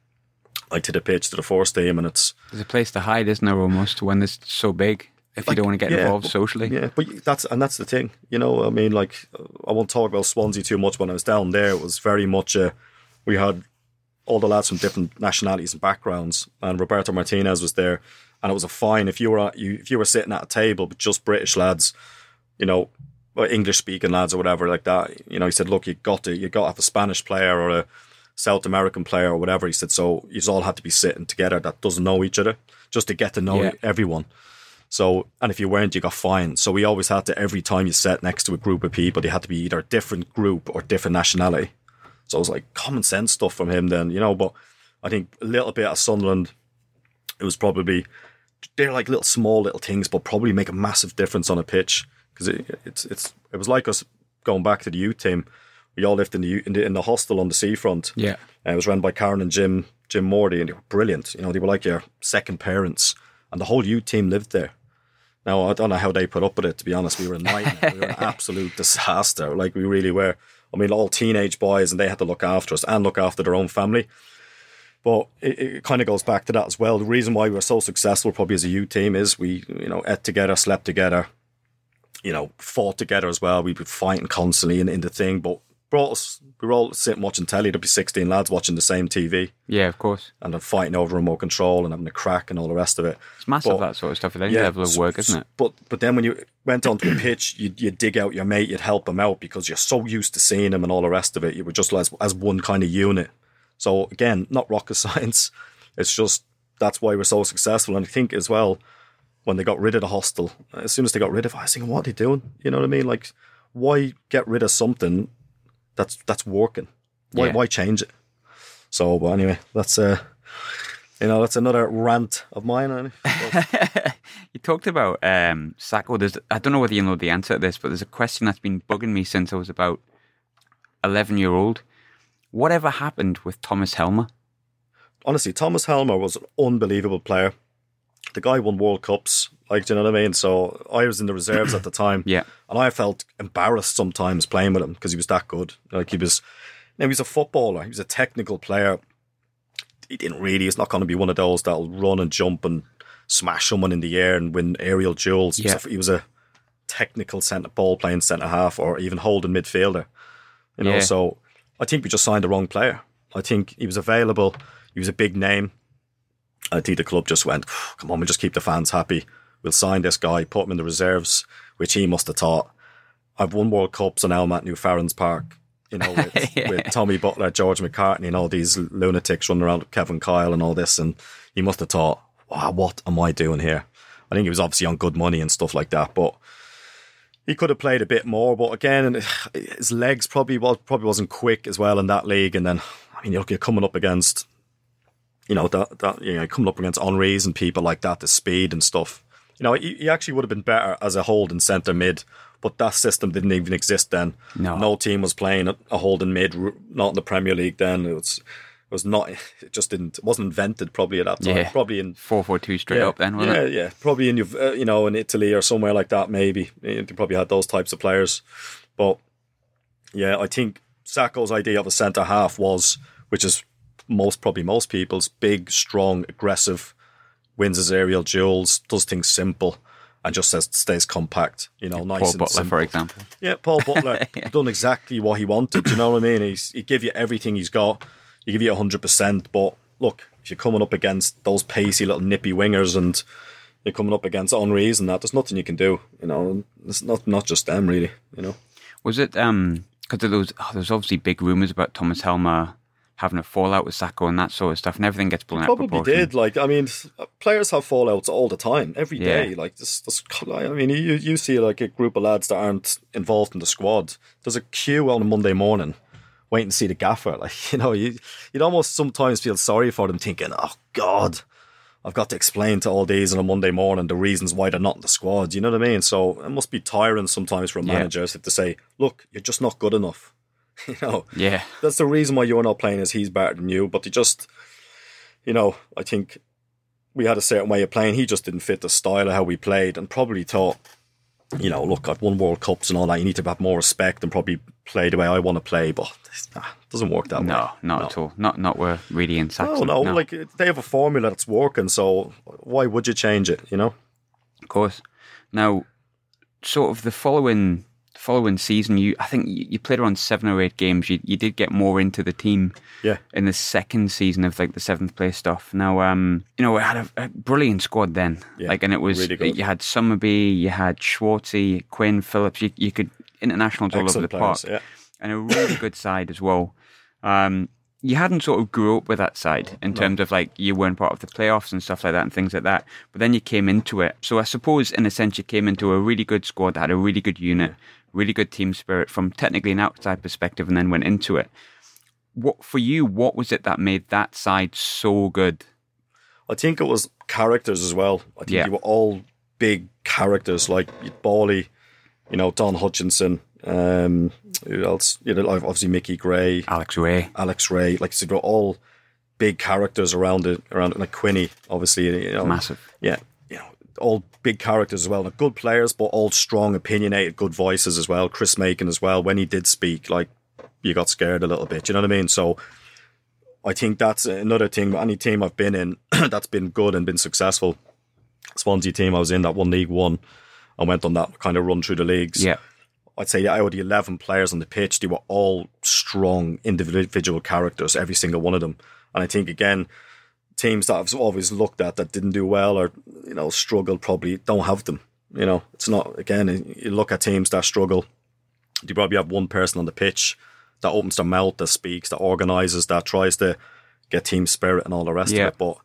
S4: like to the pitch to the first team, and it's
S3: There's a place to hide, isn't there, almost, when it's so big, if you don't want to get
S4: yeah,
S3: involved
S4: but-
S3: socially.
S4: Yeah, but that's and that's the thing. You know, I mean, like I won't talk about Swansea too much. When I was down there, it was very much a we had all the lads from different nationalities and backgrounds, and Roberto Martinez was there, and it was a fine if you were you if you were sitting at a table with just British lads, you know, English speaking lads or whatever like that. You know, he said, look, you got to you got to have a Spanish player or a South American player or whatever. He said, so you all had to be sitting together that doesn't know each other just to get to know
S3: Yeah.
S4: everyone. So, and if you weren't, you got fined. So we always had to, every time you sat next to a group of people, they had to be either a different group or different nationality. So it was like common sense stuff from him then, you know, but I think a little bit of Sunderland, it was probably, they're like little small little things, but probably make a massive difference on a pitch. Because it, it's, it's, it was like us going back to the youth team. We all lived in the, in the, in the hostel on the seafront.
S3: Yeah.
S4: And it was run by Karen and Jim Jim Morty, and they were brilliant. You know, they were like your second parents, and the whole youth team lived there. Now I don't know how they put up with it. To be honest, we were a nightmare. we were an absolute disaster. Like we really were. I mean, all teenage boys, and they had to look after us and look after their own family. But it, it kind of goes back to that as well. The reason why we were so successful, probably as a youth team, is we, you know, ate together, slept together, you know, fought together as well. We'd be fighting constantly in, in the thing, but brought us. We were all sitting watching telly. There'd be sixteen lads watching the same TV
S3: Yeah, of course.
S4: and then fighting over remote control and having a crack and all the rest of it.
S3: It's massive,
S4: But-
S3: that sort of stuff, at any level of work, isn't it?
S4: But but then when you went onto a pitch, you'd, you'd dig out your mate, you'd help him out because you're so used to seeing him and all the rest of it. You were just as, as one kind of unit. So again, not rocket science. It's just that's why we're so successful. And I think as well, when they got rid of the hostel, as soon as they got rid of it, I was thinking, what are they doing? You know what I mean? Like, why get rid of something that's that's working? Why
S3: Yeah.
S4: why change it? So, but anyway, that's uh, you know, that's another rant of mine.
S3: You talked about um, Sacco. There's, I don't know whether you know the answer to this, but there's a question that's been bugging me since I was about 11 year old. Whatever happened with Thomas Helmer?
S4: honestly, Thomas Helmer was an unbelievable player. The guy won World Cups, like, do you know what I mean? So I was in the reserves at the time.
S3: Yeah.
S4: And I felt embarrassed sometimes playing with him because he was that good. Like, he was, you know, he was a footballer, he was a technical player. He didn't really, he's not going to be one of those that'll run and jump and smash someone in the air and win aerial duels. He was
S3: Yeah.
S4: a- He was a technical centre ball playing centre half or even holding midfielder. You know,
S3: Yeah.
S4: so I think we just signed the wrong player. I think he was available. He was a big name. I think the club just went, come on, we'll just keep the fans happy. We'll sign this guy, put him in the reserves, which he must have thought. I've won World Cups and now I'm at New Ferens Park, you know, with,
S3: Yeah.
S4: with Tommy Butler, George McCartney, and all these lunatics running around with Kevin Kyle and all this. And he must have thought, wow, what am I doing here? I think he was obviously on good money and stuff like that, but he could have played a bit more. But again, his legs probably was probably wasn't quick as well in that league. And then, I mean, you're, coming up against, you know, that that you know, coming up against Henry's and people like that, the speed and stuff. You know, he, he actually would have been better as a holding centre mid, but that system didn't even exist then.
S3: No.
S4: no team was playing a, holding mid, not in the Premier League then. It was, it was not. It just didn't. It wasn't invented probably at that time.
S3: Yeah.
S4: Probably in
S3: 442 straight
S4: yeah,
S3: up then, wasn't
S4: yeah,
S3: it?
S4: yeah. Probably in uh, you know in Italy or somewhere like that. Maybe they probably had those types of players. But yeah, I think Sacco's idea of a centre half was, which is most probably most people's, big, strong, aggressive, wins his aerial duels, does things simple, and just says stays compact. You know, nice
S3: Paul
S4: and
S3: Butler,
S4: simple.
S3: for example.
S4: Yeah, Paul Butler done exactly what he wanted. Do you know what I mean? He's he give you everything he's got. He give you hundred percent. But look, if you're coming up against those pacey little nippy wingers and you're coming up against Henry's and that, there's nothing you can do. You know, it's not not just them really. You know,
S3: Was it um because there was oh, there was obviously big rumours about Thomas Helmer having a fallout with Sacco and that sort of stuff, and everything gets blown out of
S4: probably did. Like, I mean, players have fallouts all the time, every
S3: Yeah.
S4: day. Like, this, this, I mean, you you see like a group of lads that aren't involved in the squad. There's a queue on a Monday morning, waiting to see the gaffer. Like, you know, you you'd almost sometimes feel sorry for them, thinking, "Oh God, I've got to explain to all these on a Monday morning the reasons why they're not in the squad." You know what I mean? So it must be tiring sometimes for managers
S3: Yeah.
S4: if to say, "Look, you're just not good enough." You know,
S3: Yeah,
S4: that's the reason why you're not playing is he's better than you. But they just, you know, I think we had a certain way of playing. He just didn't fit the style of how we played, and probably thought, you know, look, I've won World Cups and all that. You need to have more respect and probably play the way I want to play. But nah, it doesn't work that way.
S3: No, not at all. Not not where really in
S4: No,
S3: Saxton.
S4: no, like they have a formula that's working, so why would you change it? You know?
S3: of course. Now, sort of the following following season, you I think you, you played around seven or eight games. You you did get more into the team.
S4: Yeah.
S3: In the second season of like the seventh place stuff. Now, um, you know, we had a, a brilliant squad then.
S4: Yeah,
S3: like, and it was
S4: really
S3: you had Summerbee, you had Schwarzy, Quinn, Phillips. You, you could internationals all over the
S4: players,
S3: park,
S4: yeah.
S3: and a really good side as well. Um, you hadn't sort of grew up with that side in terms of like you weren't part of the playoffs and stuff like that and things like that. But then you came into it. So I suppose in a sense you came into a really good squad that had a really good unit, really good team spirit from technically an outside perspective and then went into it. What for you, what was it that made that side so good?
S4: I think it was characters as well. I think
S3: Yeah.
S4: you were all big characters like Bally, you know, Don Hutchison, um, who else? You know, obviously Mickey Gray,
S3: Alex Rae.
S4: Alex Rae. Like so they were all big characters around it, around it. Like Quinny, obviously, you know,
S3: Massive.
S4: Yeah, all big characters as well. Like good players, but all strong, opinionated, good voices as well. Chris Makin as well. When he did speak, like you got scared a little bit. You know what I mean? So I think that's another thing. Any team I've been in that's been good and been successful. Swansea team I was in that won League One and went on that kind of run through the leagues.
S3: Yeah.
S4: I'd say out of the 11 players on the pitch, they were all strong individual characters, every single one of them. And I think, again, teams that I've always looked at that didn't do well or, you know, struggled probably don't have them. You know, it's not, again, you look at teams that struggle, you probably have one person on the pitch that opens their mouth, that speaks, that organises, that tries to get team spirit and all the rest
S3: Yeah.
S4: of it. But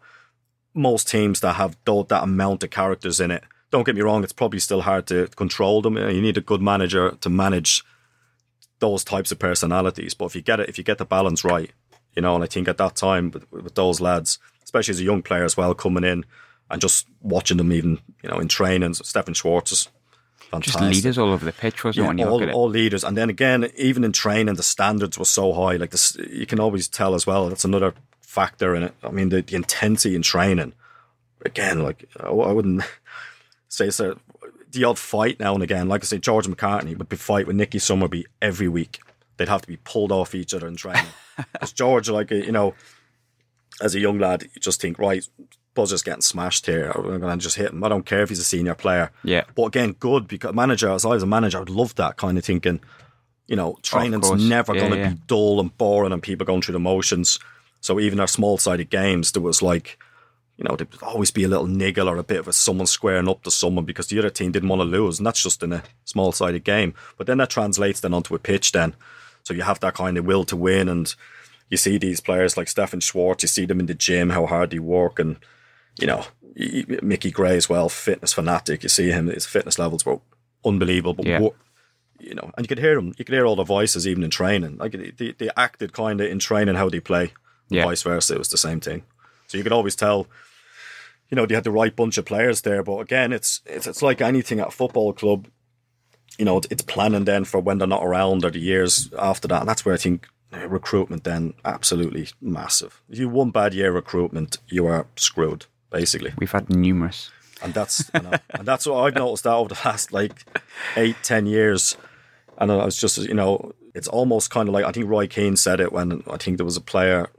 S4: most teams that have that amount of characters in it, don't get me wrong, it's probably still hard to control them. You need a good manager to manage those types of personalities. But if you get it, if you get the balance right, you know, and I think at that time with, with those lads, especially as a young player as well, coming in and just watching them even, you know, in training, Stefan Schwarz is fantastic.
S3: Just leaders all over the pitch, wasn't you
S4: all,
S3: look at it?
S4: all leaders, and then again, even in training, the standards were so high. Like this, you can always tell as well. That's another factor in it. I mean, the, the intensity in training. Again, like I, I wouldn't say it's a, the odd fight now and again. Like I say, George McCartney would be fight with Nicky Summerbee every week. They'd have to be pulled off each other in training. Because George, like you know, as a young lad, you just think, right, Buzzer's getting smashed here. I'm going to just hit him. I don't care if he's a senior player.
S3: Yeah.
S4: But again, good because manager, as I was a manager, I would love that kind of thinking. You know, training's
S3: course.
S4: never
S3: Yeah,
S4: going to
S3: yeah.
S4: be dull and boring and people going through the motions. So even our small sided games, there was like, you know, there'd always be a little niggle or a bit of a someone squaring up to someone because the other team didn't want to lose. And that's just in a small sided game. But then that translates then onto a pitch then. So you have that kind of will to win and you see these players like Stefan Schwarz, you see them in the gym, how hard they work and, you know, Mickey Gray as well, fitness fanatic. You see him, his fitness levels were unbelievable. But
S3: Yeah.
S4: wo- you know, and you could hear them. You could hear all the voices even in training. Like they, they acted kind of in training how they play.
S3: Yeah.
S4: Vice versa, it was the same thing. So you could always tell. You know, they had the right bunch of players there. But again, it's it's it's like anything at a football club. You know, it's planning then for when they're not around or the years after that. And that's where I think Uh, recruitment then absolutely massive. If you one bad year recruitment, you are screwed basically
S3: We've had numerous.
S4: and that's know, uh, and that's what I've noticed that over the last like eight ten years. And I was just you know, it's almost kind of like I think Roy Keane said it when I think there was a player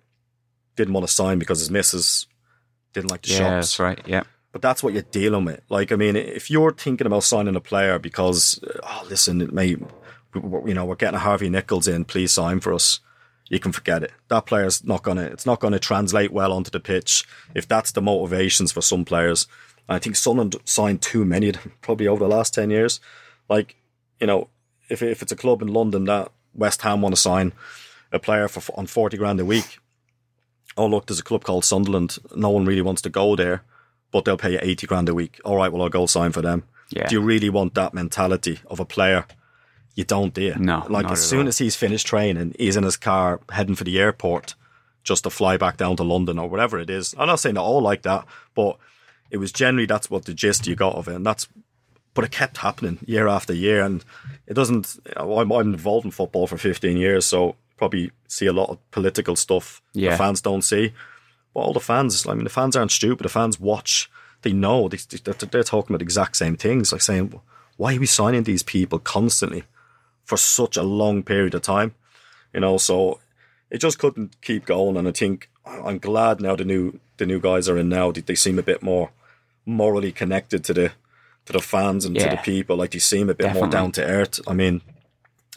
S4: didn't want to sign because his missus didn't like the
S3: Yeah,
S4: shops.
S3: that's right. Yeah.
S4: But that's what you're dealing with. Like, I mean, if you're thinking about signing a player because, uh, oh, listen, it may, you know, we're getting a Harvey Nichols in, please sign for us. You can forget it. That player's not gonna. It's not gonna translate well onto the pitch. If that's the motivations for some players, and I think Sunderland signed too many of them probably over the last ten years. Like, you know, if if it's a club in London that West Ham want to sign a player for on forty grand a week, oh look, there's a club called Sunderland. No one really wants to go there, but they'll pay you eighty grand a week. All right, well I'll go sign for them.
S3: Yeah.
S4: Do you really want that mentality of a player? You don't, do you?
S3: No,
S4: Like as soon
S3: all.
S4: as he's finished training, he's in his car heading for the airport just to fly back down to London or whatever it is. I'm not saying they're all like that, but it was generally that's what the gist you got of it, and that's. But it kept happening year after year, and it doesn't. You know, I'm, I'm involved in football for 15 years, so probably see a lot of political stuff
S3: Yeah.
S4: the fans don't see. But all the fans, I mean, the fans aren't stupid. The fans watch. They know. They, they're, they're talking about the exact same things, like saying, "Why are we signing these people constantly for such a long period of time?" You know, so it just couldn't keep going. And I think I'm glad now the new the new guys are in now. They, they seem a bit more morally connected to the to the fans and to the people. Like they seem a bit more down to earth. I mean,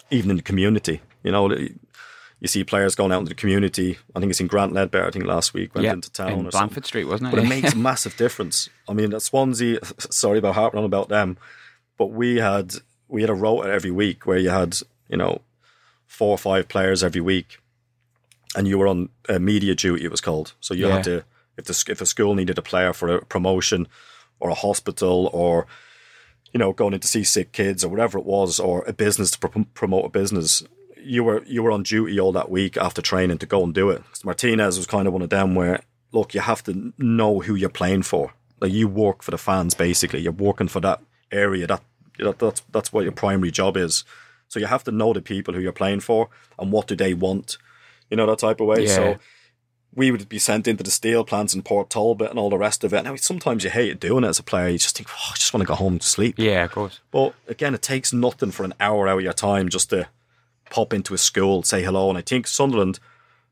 S4: even in the community, you know, you see players going out into the community. I think it's in Grant Leadbitter. I think last week went
S3: yeah,
S4: into town
S3: in
S4: or
S3: Blandford
S4: something.
S3: Street, wasn't it?
S4: But it makes a massive difference. I mean, at Swansea, sorry about harping on about them, but we had we had a rota every week where you had you know four or five players every week, and you were on uh, media duty. It was called. So you
S3: Yeah.
S4: had to if the if a school needed a player for a promotion, or a hospital, or you know going in to see sick kids or whatever it was, or a business to pro- promote a business. You were you were on duty all that week after training to go and do it. Martinez was kind of one of them where look, you have to know who you're playing for. Like you work for the fans, basically. You're working for that area. That, that that's that's what your primary job is. So you have to know the people who you're playing for and what do they want. You know that type of way.
S3: Yeah.
S4: So we would be sent into the steel plants in Port Talbot and all the rest of it. Now sometimes you hate doing it as a player. You just think, oh, I just want to go home and sleep.
S3: yeah, of course.
S4: But again, it takes nothing for an hour out of your time just to pop into a school, say hello. And I think Sunderland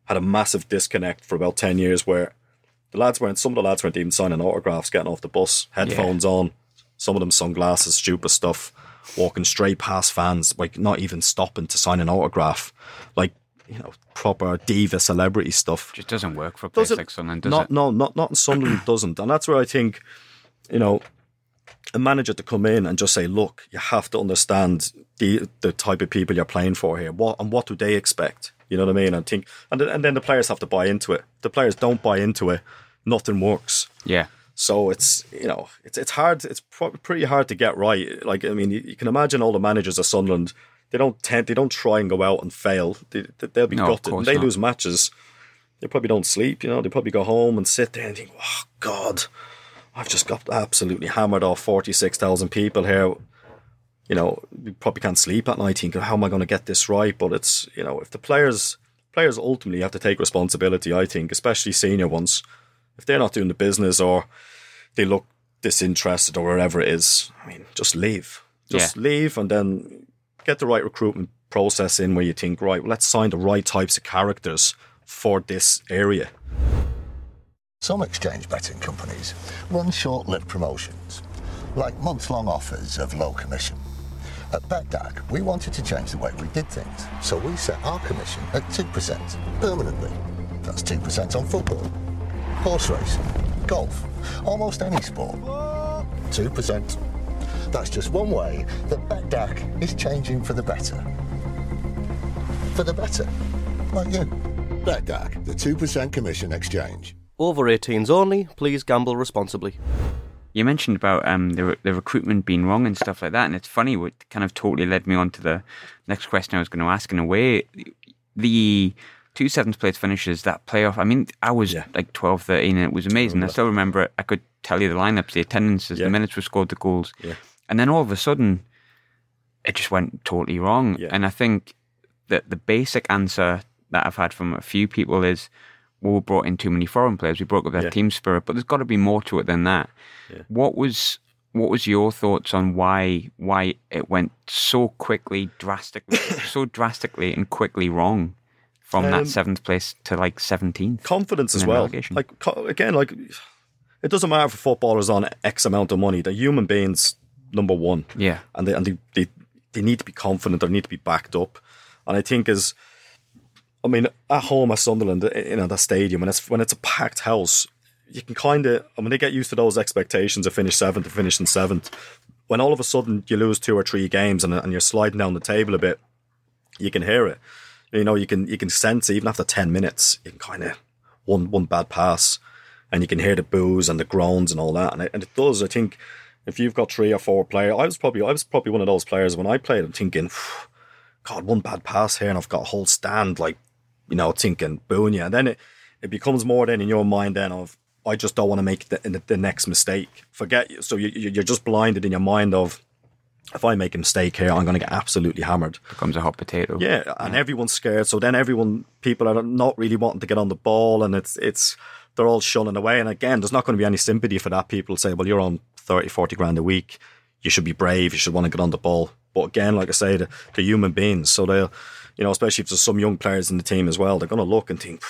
S4: had a massive disconnect for about 10 years where the lads weren't, some of the lads weren't even signing autographs, getting off the bus, headphones on, some of them sunglasses, stupid stuff, walking straight past fans, like not even stopping to sign an autograph. Like, you know, proper diva celebrity stuff.
S3: Just doesn't work for a place
S4: Does it-
S3: like Sunderland, does
S4: not,
S3: it?
S4: No, not not in Sunderland doesn't, and that's where I think, you know, a manager to come in and just say, look, you have to understand the the type of people you're playing for here. What and what do they expect? You know what I mean? I think, and and then the players have to buy into it. The players don't buy into it, nothing works.
S3: Yeah.
S4: So it's you know it's it's hard. It's pro- pretty hard to get right. Like I mean, you, you can imagine all the managers of Sunderland. They don't tend. They don't try and go out and fail. They, they'll be
S3: No,
S4: gutted. When they
S3: not.
S4: lose matches, they probably don't sleep. You know, they probably go home and sit there and think, "Oh God, I've just got absolutely hammered off forty six thousand people here." You know, you probably can't sleep at night thinking, "How am I going to get this right?" But it's you know, if the players players ultimately have to take responsibility, I think, especially senior ones, if they're not doing the business or they look disinterested or wherever it is, I mean, just leave. Just
S3: Yeah.
S4: leave and then get the right recruitment process in where you think, right, well, let's sign the right types of characters for this area.
S1: Some exchange betting companies run short lived promotions, like months long offers of low commission. At BETDAQ, we wanted to change the way we did things, so we set our commission at 2% permanently. That's 2% on football, horse race, golf, almost any sport. 2%. That's just one way that BETDAQ is changing for the better. For the better, like you. BETDAQ, the 2% commission exchange.
S2: Over 18s only. Please gamble responsibly.
S3: You mentioned about um, the re- the recruitment being wrong and stuff like that, and it's funny. What kind of totally led me on to the next question I was going to ask. In a way, the two seventh place finishes that playoff. I mean, I was
S4: Yeah.
S3: like 12, 13, and it was amazing. I still remember. it. I could tell you the lineups, the attendances,
S4: Yeah.
S3: the minutes were scored, the goals,
S4: Yeah.
S3: and then all of a sudden, it just went totally wrong. And I think that the basic answer that I've had from a few people is. Well, we brought in too many foreign players. We broke up their team spirit, but there's got to be more to it than that. What was what was your thoughts on why why it went so quickly, drastically, so drastically and quickly wrong from
S4: Um,
S3: that seventh place to like seventeenth?
S4: confidence as well.
S3: relegation.
S4: Like again, like it doesn't matter if a footballer's on X amount of money. They're human beings, number one.
S3: Yeah.
S4: and they and they, they they need to be confident. They need to be backed up. And I think as I mean, at home at Sunderland, you know, that stadium, when it's when it's a packed house, you can kind of, I mean, they get used to those expectations of finish seventh, finish in seventh. When all of a sudden you lose two or three games and, and you're sliding down the table a bit, you can hear it. You know, you can you can sense even after ten minutes, you can kind of one one bad pass, and you can hear the boos and the groans and all that, and it, and it does. I think if you've got three or four players, I was probably I was probably one of those players when I played. I'm thinking, God, one bad pass here, and I've got a whole stand like, you know, thinking booing you, and then it it becomes more then in your mind then of I just don't want to make the, the, next mistake. Forget you. So you- you're just blinded in your mind of if I make a mistake here, I'm going to get absolutely hammered.
S3: Becomes a hot potato.
S4: Yeah, and everyone's scared. So then everyone, people are not really wanting to get on the ball, and it's it's they're all shunning away. And again, there's not going to be any sympathy for that. People say, well, you're on 30, 40 grand a week. You should be brave. You should want to get on the ball. But again, like I say, they're, they're human beings. So they'll, you know, especially if there's some young players in the team as well, they're going to look and think,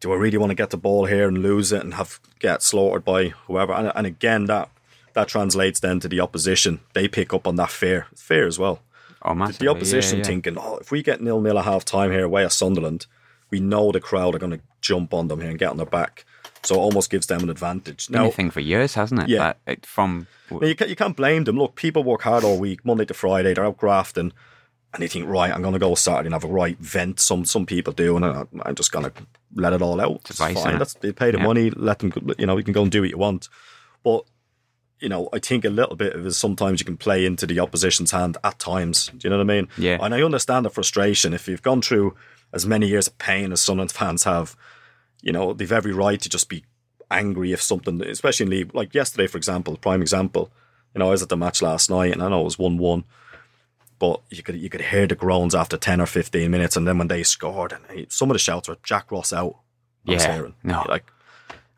S4: do I really want to get the ball here and lose it and have get slaughtered by whoever? And, and again, that that translates then to the opposition. They pick up on that fear, fear as well.
S3: Oh,
S4: man.
S3: The
S4: opposition
S3: yeah, yeah.
S4: thinking, oh, if we get nil nil at half time here away at Sunderland, we know the crowd are going to jump on them here and get on their back. So it almost gives them an advantage. Now,
S3: thing for years, hasn't it?
S4: Yeah.
S3: It, from
S4: you, can't, you can't blame them. Look, people work hard all week, Monday to Friday. They're out grafting, and they think, right, I'm going to go Saturday and have a right vent. Some some people do, and I, I'm just going to let it all out. It's
S3: vice,
S4: fine.
S3: innit?
S4: That's, they pay the
S3: Yeah.
S4: money. Let them, you know, you can go and do what you want. But you know, I think a little bit of it is sometimes you can play into the opposition's hand at times. Do you know what I mean?
S3: Yeah.
S4: And I understand the frustration. If you've gone through as many years of pain as Sunderland fans have, you know, they've every right to just be angry if something, especially in league, like yesterday, for example, prime example. You know, I was at the match last night and I know it was 1 1, but you could you could hear the groans after 10 or 15 minutes. And then when they scored, and some of the shouts were Jack Ross out. I
S3: Yeah. No.
S4: Like,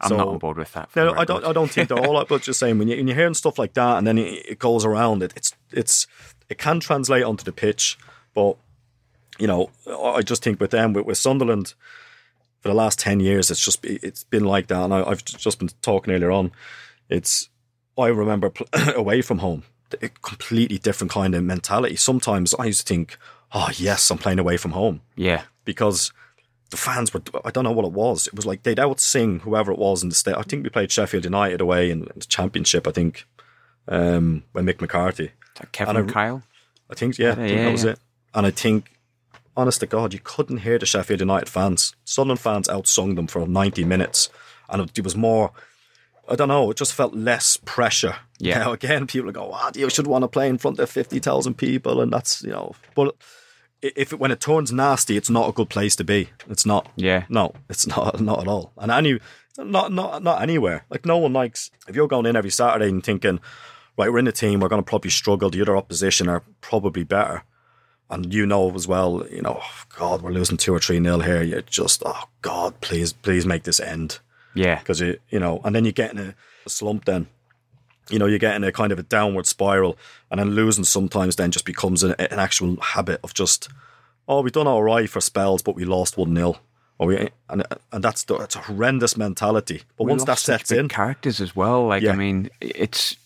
S3: I'm
S4: so-
S3: not on board with that.
S4: no, I don't. I don't think they're all. out, But just saying, when, you, when you're hearing stuff like that, and then it, it goes around, it, it's it's it can translate onto the pitch. But you know, I just think with them, with, with Sunderland, for the last ten years, it's just it's been like that. And I, I've just been talking earlier on. It's I remember away from home, a completely different kind of mentality. Sometimes I used to think, oh yes, I'm playing away from home
S3: Yeah.
S4: because the fans were I don't know what it was. It was like they'd out sing whoever it was in the state. I think we played Sheffield United away in, in the championship, I think. Um when Mick McCarthy.
S3: Kevin
S4: And I-
S3: Kyle?
S4: I think yeah, I think
S3: Yeah,
S4: that was
S3: yeah.
S4: it. And I think honest to God, you couldn't hear the Sheffield United fans. Sunderland fans outsung them for ninety minutes. And it, it was more I don't know, it just felt less pressure.
S3: Yeah.
S4: Now again, people go, "Ah, you should want to play in front of fifty thousand people," and that's you know. But if it, when it turns nasty, it's not a good place to be. It's not.
S3: Yeah.
S4: No, it's not. Not at all. And any, not not not anywhere. Like no one likes if you're going in every Saturday and thinking, right, we're in the team, we're going to probably struggle. The other opposition are probably better. And you know as well, you know, oh, God, we're losing two or three nil here. You're just, oh God, please, please make this end
S3: Yeah.
S4: because you you know, and then you get in a, a slump. Then you know you get in a kind of a downward spiral, and then losing sometimes then just becomes an, an actual habit of just oh we've done all right for spells, but we lost one 0 or we and and that's the, it's a horrendous mentality. But
S3: We
S4: once that sets in,
S3: characters as well. Like
S4: Yeah.
S3: I mean, it's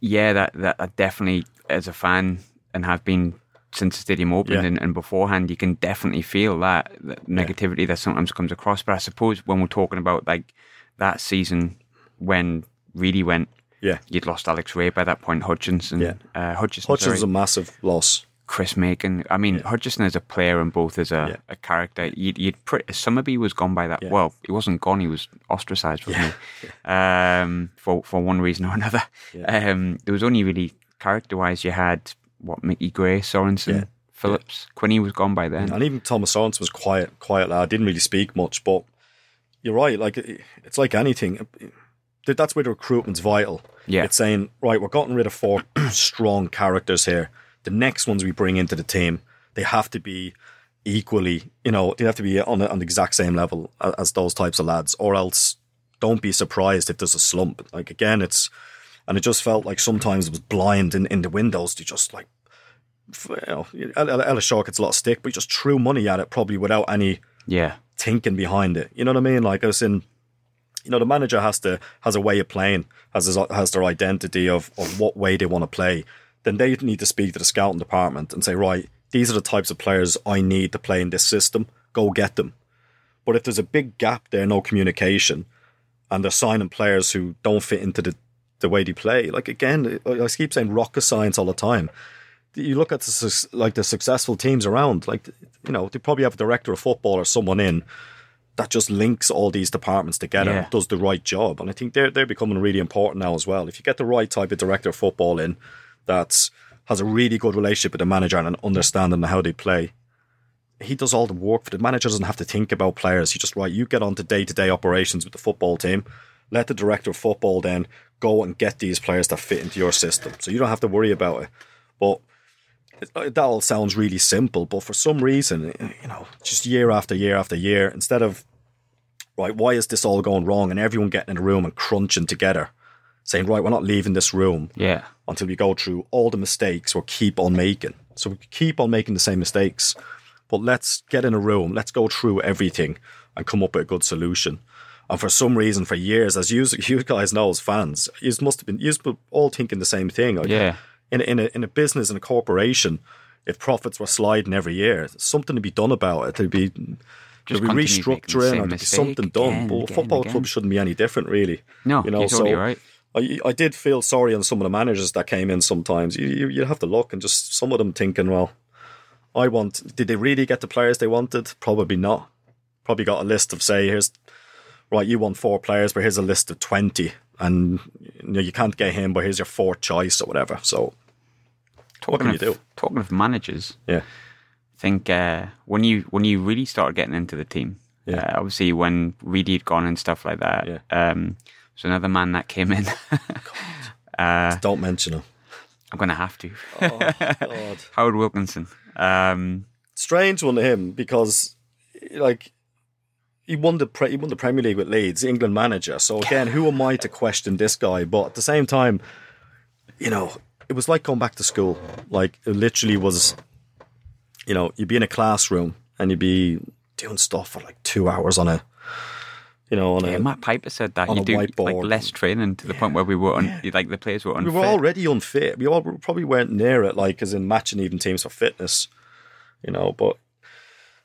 S3: yeah that that I definitely as a fan and have been since the stadium opened
S4: Yeah.
S3: and, and beforehand, you can definitely feel that, that negativity that sometimes comes across. But I suppose when we're talking about like that season when really went.
S4: Yeah,
S3: You'd lost Alex Rae by that point, Hutchison,
S4: Yeah.
S3: uh, Hutchison,
S4: Hutchison's
S3: sorry.
S4: a massive loss.
S3: Chris Makin. I mean, Hutchison as a player and both as a,
S4: Yeah.
S3: a character. You'd, you'd pretty, Summerbee was gone by that.
S4: Yeah.
S3: Well, he wasn't gone. He was ostracised, wasn't he? Um, for for one reason or another. Um, there was only really character wise. You had what Mickey Gray, Sorensen,
S4: Yeah.
S3: Phillips, Quinney was gone by then.
S4: And even Thomas Sorensen was quiet, quiet lad. Didn't really speak much, but you're right. Like it's like anything. That's where the recruitment's vital.
S3: Yeah.
S4: it's saying right, we're getting rid of four strong characters here. The next ones we bring into the team, they have to be equally. You know, they have to be on the, on the exact same level a- as those types of lads, or else don't be surprised if there's a slump. Like again, it's and it just felt like sometimes it was blind in, in the windows to just like you know, Ellis Short gets a lot of stick, but he just threw money at it probably without any
S3: Yeah,
S4: thinking behind it. You know what I mean? Like I was in, you know, the manager has to has a way of playing, has his, has their identity of of what way they want to play. Then they need to speak to the scouting department and say, right, these are the types of players I need to play in this system. Go get them. But if there's a big gap there, no communication, and they're signing players who don't fit into the the way they play, like again, I keep saying rocket science all the time you look at the, like the successful teams around, like you know, they probably have a director of football or someone in that just links all these departments together
S3: Yeah.
S4: and does the right job. And I think they're they're becoming really important now as well. If you get the right type of director of football in that has a really good relationship with the manager and an understanding of how they play, he does all the work for the manager doesn't have to think about players. He just right, you get on to day to day operations with the football team. Let the director of football then go and get these players that fit into your system. So you don't have to worry about it. But that all sounds really simple, but for some reason, you know, just year after year after year, instead of right, why is this all going wrong? And everyone getting in a room and crunching together, saying, right, we're not leaving this room
S3: Yeah.
S4: until we go through all the mistakes we'll keep on making. So we keep on making the same mistakes, but let's get in a room, let's go through everything and come up with a good solution. And for some reason, for years, as you, you guys know as fans, you must have been you all thinking the same thing. Like,
S3: Yeah.
S4: In a, in a in a business in a corporation, if profits were sliding every year, something to be done about it. There'd be
S3: Just
S4: there'd be
S3: continue making the
S4: restructuring or there'd be something done. but
S3: again,
S4: football
S3: again.
S4: clubs shouldn't be any different, really.
S3: No,
S4: you know,
S3: you're totally
S4: so
S3: right.
S4: I, I did feel sorry on some of the managers that came in sometimes. You, you, you have to look and just some of them thinking, well, I want, did they really get the players they wanted? Probably not. Probably got a list of, say, here's, right, you want four players, but here's a list of 20. And you, know, you can't get him, but here's your fourth choice or whatever. So, what
S3: Talking
S4: you
S3: of-
S4: do?
S3: Talking of managers,
S4: Yeah.
S3: I think uh, when you when you really started getting into the team,
S4: Yeah.
S3: uh, obviously when Reedy had gone and stuff like that,
S4: Yeah.
S3: um, there's another man that came in. uh,
S4: Don't mention him.
S3: I'm going to have to.
S4: Oh, God.
S3: Howard Wilkinson. Um,
S4: strange one to him because, like, he won the he won the Premier League with Leeds, England manager. So again, who am I to question this guy? But at the same time, you know, it was like going back to school. Like it literally was. You know, you'd be in a classroom and you'd be doing stuff for like two hours on a, you know, on
S3: yeah,
S4: a.
S3: Matt Piper said that
S4: on
S3: you
S4: a
S3: do like
S4: whiteboard.
S3: less training to the point where we were on, like the players were
S4: we were already unfit. We all we probably weren't near it, like as in matching even teams for fitness, you know. But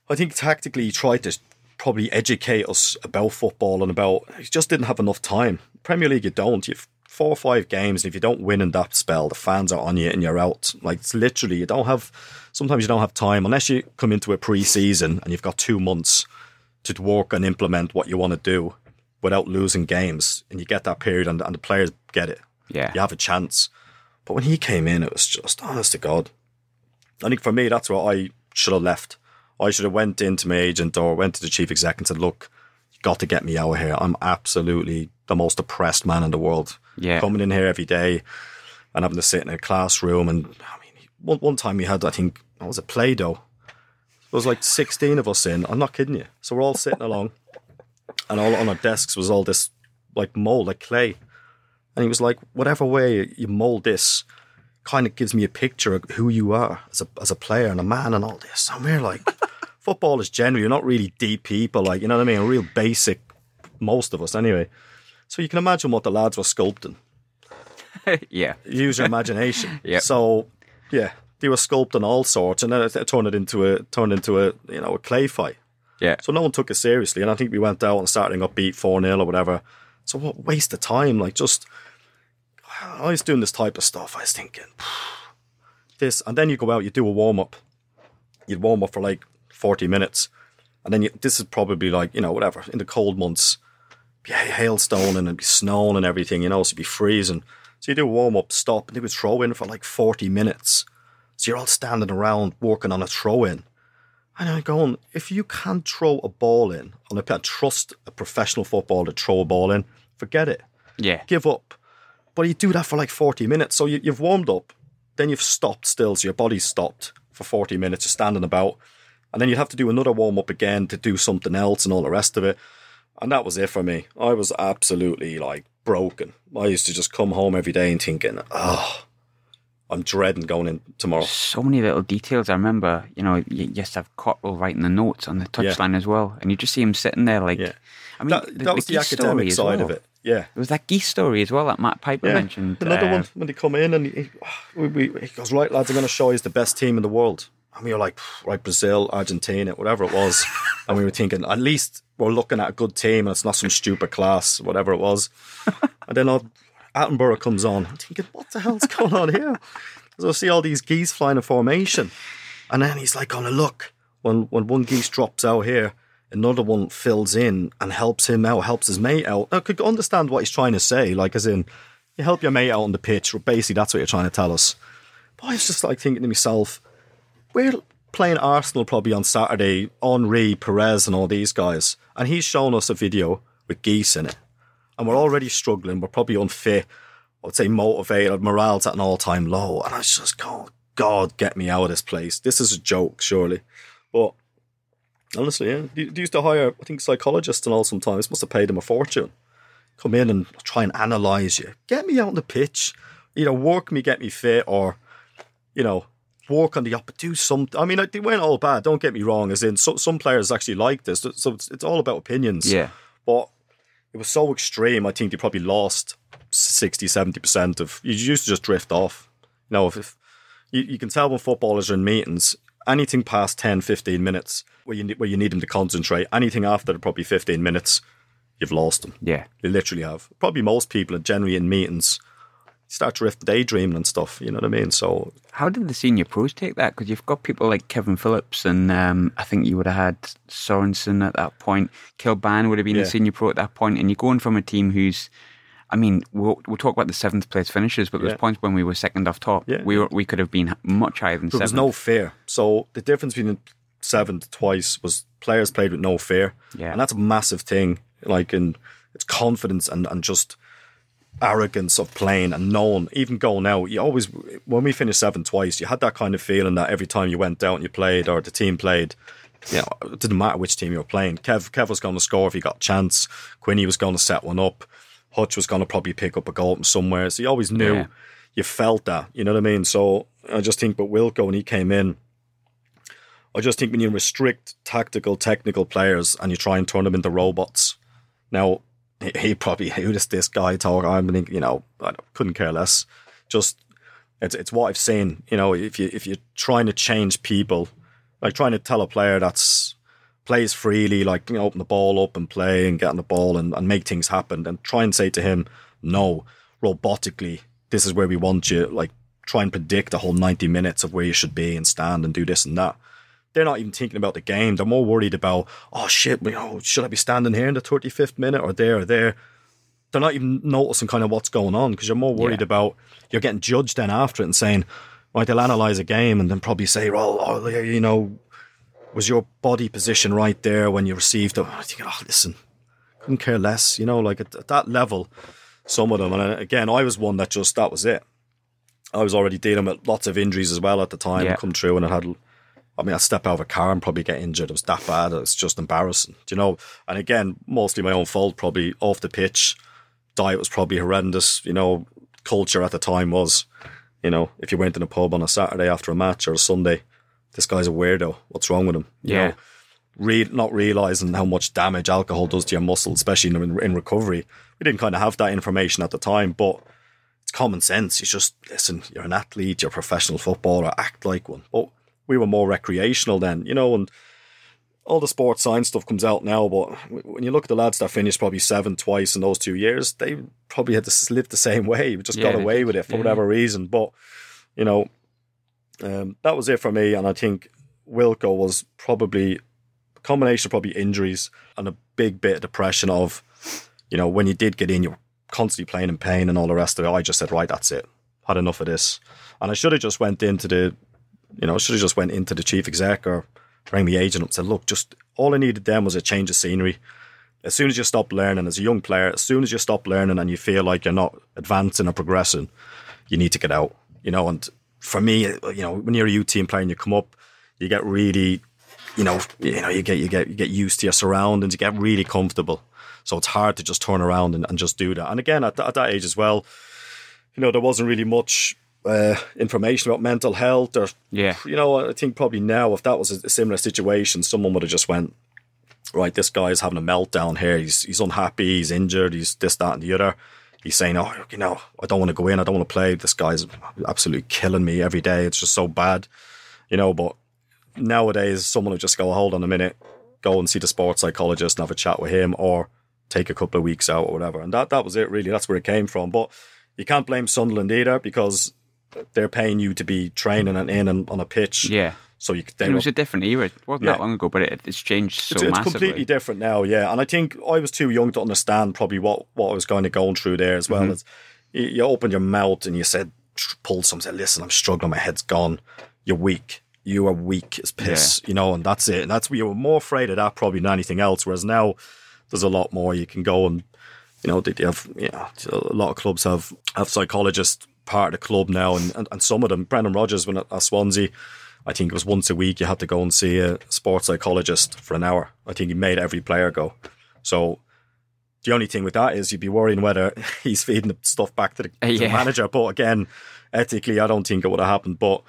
S4: I think tactically he tried to probably educate us about football and about. He just didn't have enough time. Premier League, you don't. You've four or five games, and if you don't win in that spell, the fans are on you and you're out. Like it's literally, you don't have. Sometimes you don't have time unless you come into a pre-season and you've got two months to work and implement what you want to do without losing games, and you get that period, and, and the players get it
S3: yeah.
S4: you have a chance. But when he came in, it was just honest to God. I think for me, that's what I should have left. I should have went into my agent or went to the chief exec and said, "Look, you got to get me out of here. I'm absolutely the most depressed man in the world.
S3: Yeah.
S4: coming in here every day and having to sit in a classroom. And I mean, one one time we had, I think, what was it, Play-Doh? There was like 16 of us in. I'm not kidding you. So we're all sitting along, and all on our desks was all this like mold, like clay. And he was like, whatever way you mold this, kind of gives me a picture of who you are as a as a player and a man and all this. And we're like, football is generally you're not really deep people, like you know what I mean, real basic. Most of us, anyway. So you can imagine what the lads were sculpting.
S3: yeah.
S4: Use your imagination.
S3: yeah.
S4: So yeah, they were sculpting all sorts, and then it, it turned it into a turned into a you know a clay fight.
S3: Yeah.
S4: So no one took it seriously, and I think we went out and starting up beat four 0 or whatever. So what waste of time? Like just, I was doing this type of stuff. I was thinking this, and then you go out, you do a warm up. You'd warm up for like forty minutes, and then you, this is probably like you know whatever in the cold months, be hailstone and it'd be snowing and everything, you know, so it'd be freezing. So you do a warm up, stop, and they would throw in for like forty minutes. So you're all standing around working on a throw in. And I'm going, if you can't throw a ball in, and I trust a professional footballer to throw a ball in, forget it.
S3: Yeah.
S4: Give up. But you do that for like 40 minutes. So you, you've warmed up, then you've stopped still, so your body's stopped for 40 minutes, you're standing about. And then you'd have to do another warm up again to do something else and all the rest of it. And that was it for me. I was absolutely like broken. I used to just come home every day and thinking, oh, I'm dreading going in tomorrow.
S3: So many little details. I remember, you know, you used to have Cotterill writing the notes on the
S4: Yeah.
S3: touchline as well, and you just see him sitting there like.
S4: Yeah.
S3: I mean,
S4: that, that was the,
S3: story
S4: academic side of it. Yeah.
S3: There was that geese story as well that Matt Piper
S4: Yeah,
S3: mentioned.
S4: another
S3: uh,
S4: one when they come in and he, we, we, he goes, right, lads, I'm going to show you the best team in the world. And we were like, right, Brazil, Argentina, whatever it was. and we were thinking, at least we're looking at a good team and it's not some stupid class, whatever it was. and then uh, Attenborough comes on. I'm thinking, what the hell's going on here? So I see all these geese flying in formation. And then he's like, on a look. When, when one geese drops out here, another one fills in and helps him out, helps his mate out. I could understand what he's trying to say, like as in, you help your mate out on the pitch. Basically, that's what you're trying to tell us. But I was just like thinking to myself, we're playing Arsenal probably on Saturday, Henry, Pires, and all these guys, and he's shown us a video with geese in it, and we're already struggling. We're probably unfit. I'd say motivated. Morale's at an all-time low, and I was just going, God, get me out of this place. This is a joke, surely. But Honestly, yeah. They used to hire, I think, psychologists and all sometimes. Must have paid them a fortune. Come in and try and analyse you. Get me out on the pitch. Either work me, get me fit, or, you know, work on the up. Do something. I mean, like, they weren't all bad. Don't get me wrong. As in, so, some players actually like this. So it's, it's all about opinions.
S3: Yeah.
S4: But it was so extreme. I think they probably lost 60, 70% of. You used to just drift off. You know, if, if you, you can tell when footballers are in meetings, anything past 10, 15 minutes where you, where you need them to concentrate, anything after probably 15 minutes, you've lost them.
S3: Yeah.
S4: You literally have. Probably most people are generally in meetings start drift daydreaming and stuff. You know what I mean? So
S3: How did the senior pros take that? Because you've got people like Kevin Phillips, and um, I think you would have had Sorensen at that point. Kilbane would have been
S4: Yeah.
S3: a senior pro at that point, and you're going from a team who's. I mean, we'll, we'll talk about the seventh place finishes, but
S4: Yeah.
S3: there's points when we were second off top.
S4: Yeah.
S3: We were, we could have been much higher than
S4: there was
S3: seventh.
S4: no fear. So the difference between seventh twice was players played with no fear.
S3: Yeah.
S4: And that's a massive thing. Like in it's confidence and, and just arrogance of playing and knowing, even going out, you always when we finished seven twice, you had that kind of feeling that every time you went out and you played or the team played, you know, it didn't matter which team you were playing. Kev Kev was going to score if he got a chance. Quinny was going to set one up. Hutch was going to probably pick up a goal from somewhere. So you always knew,
S3: Yeah.
S4: you felt that. You know what I mean? So I just think, but Wilco when he came in, I just think when you restrict tactical, technical players and you try and turn them into robots, now he, probably who does this guy talk? I'm thinking, you know, I couldn't care less. Just it's it's what I've seen. You know, if you if you're trying to change people, like trying to tell a player that's plays freely, like you know, open the ball up and play and get on the ball and, and make things happen, and try and say to him, no, robotically, this is where we want you. Like try and predict the whole ninety minutes of where you should be and stand and do this and that they're not even thinking about the game. They're more worried about, oh shit, you know, should I be standing here in the 35th minute or there or there? They're not even noticing kind of what's going on because you're more worried
S3: Yeah.
S4: about you're getting judged then after it and saying, right, they'll analyze a game and then probably say, well, oh, you know, was your body position right there when you received it? I think, oh, listen, couldn't care less, you know, like at, at that level, some of them. And uh, again, I was one that just, that was it. I was already dealing with lots of injuries as well at the time
S3: Yeah.
S4: come through and I had I mean, I'd step out of a car and probably get injured. It was that bad. It's just embarrassing, do you know? And again, mostly my own fault, probably off the pitch. Diet was probably horrendous, you know. Culture at the time was, you know, if you went in a pub on a Saturday after a match or a Sunday, this guy's a weirdo. What's wrong with him? You
S3: Yeah.
S4: know, re- not realizing how much damage alcohol does to your muscles, especially in, in recovery. We didn't kind of have that information at the time, but it's common sense. You just listen. You're an athlete. You're a professional footballer. Act like one. But we were more recreational then, you know, and all the sports science stuff comes out now. But when you look at the lads that finished probably seven twice in those two years, they probably had to live the same way. We just
S3: Yeah,
S4: got away with it for
S3: Yeah.
S4: whatever reason. But you know, um, that was it for me. And I think Wilco was probably a combination of probably injuries and a big bit of depression of, you know, when you did get in, you were constantly playing in pain and all the rest of it. I just said, right, that's it. Had enough of this. And I should have just went into the, you know, should have just went into the chief exec or rang the agent up and said, look, just all I needed then was a change of scenery. As soon as you stop learning as a young player, as soon as you stop learning and you feel like you're not advancing or progressing, you need to get out. You know, and for me, you know, when you're a U team player and you come up, you get really, you know, you know, you get you get you get used to your surroundings, you get really comfortable. So it's hard to just turn around and, and just do that. And again, at, th- at that age as well, you know, there wasn't really much uh, information about mental health or
S3: Yeah.
S4: you know, I think probably now if that was a similar situation, someone would have just went, right, this guy's having a meltdown here. He's he's unhappy. He's injured. He's this, that, and the other. He's saying, oh, you know, I don't want to go in. I don't want to play. This guy's absolutely killing me every day. It's just so bad, you know. But nowadays, someone would just go, hold on a minute, go and see the sports psychologist and have a chat with him, or take a couple of weeks out or whatever. And that that was it. Really, that's where it came from. But you can't blame Sunderland either because they're paying you to be training and in and on a pitch.
S3: Yeah.
S4: So you
S3: it
S4: were-
S3: was a different era. It wasn't
S4: Yeah.
S3: that long ago, but it, it's changed so
S4: it's, it's
S3: massively.
S4: completely different now, yeah. And I think I was too young to understand probably what, what I was kind of going through there as well. Mm-hmm. As you, you opened your mouth and you said, pulled some, said, listen, I'm struggling, my head's gone. You're weak. You are weak as piss, you know, and that's it. And that's you were more afraid of that probably than anything else. Whereas now there's a lot more you can go and you know, they, they have, you know, a lot of clubs have, have psychologists part of the club now, and, and, and some of them, Brendan Rodgers, when at, at Swansea, I think it was once a week you had to go and see a sports psychologist for an hour. I think he made every player go. So the only thing with that is you'd be worrying whether he's feeding the stuff back to the, to the manager. But again, ethically, I don't think it would have happened. But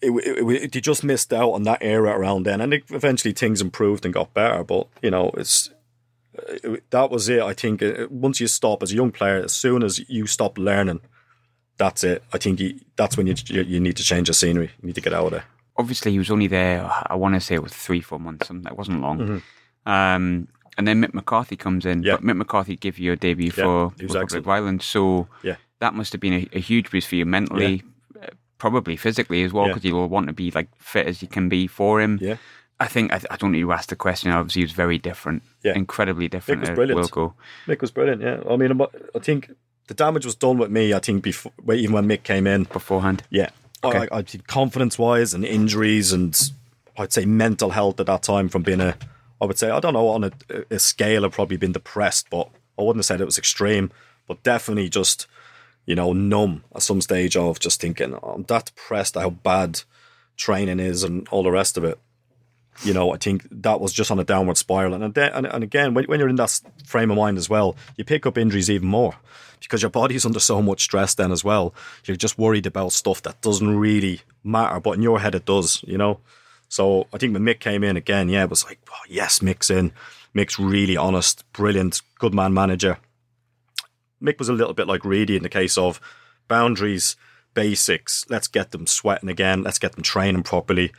S4: it, it, it, they just missed out on that era around then, and it, eventually things improved and got better. But you know, it's that was it. I think uh, once you stop as a young player, as soon as you stop learning, that's it. I think you, that's when you, you you need to change the scenery. You need to get out of there.
S3: obviously he was only there. I want to say it was three, four months. Something that wasn't long. Um, and then Mick McCarthy comes in.
S4: Mm-hmm. Yeah.
S3: But Mick McCarthy gave you a debut
S4: Yeah,
S3: for
S4: he
S3: Republic of Ireland, so
S4: Yeah.
S3: that must have been a, a huge boost for you mentally, uh, probably physically as well,
S4: Yeah.
S3: because you'll want to be like fit as you can be for him.
S4: Yeah.
S3: I think I, I don't need to ask the question. Obviously, he was very different,
S4: Yeah.
S3: incredibly different.
S4: was brilliant.
S3: Wilco.
S4: Mick was brilliant. Yeah, I mean, I think the damage was done with me. I think before even when Mick came in.
S3: beforehand.
S4: Yeah,
S3: Okay.
S4: I, I confidence wise and injuries and I'd say mental health at that time from being a, I would say I don't know on a, a scale I've probably been depressed, but I wouldn't have said it was extreme, but definitely just you know numb at some stage of just thinking oh, I'm that depressed how bad training is and all the rest of it. You know, I think that was just on a downward spiral, and then, and, and again, when, when you're in that frame of mind as well, you pick up injuries even more because your body's under so much stress. Then as well, you're just worried about stuff that doesn't really matter, but in your head it does. You know, so I think when Mick came in again, yeah, it was like, oh, yes, Mick's in. Mick's really honest, brilliant, good man manager. Mick was a little bit like Reedy in the case of boundaries, basics. Let's get them sweating again. Let's get them training properly.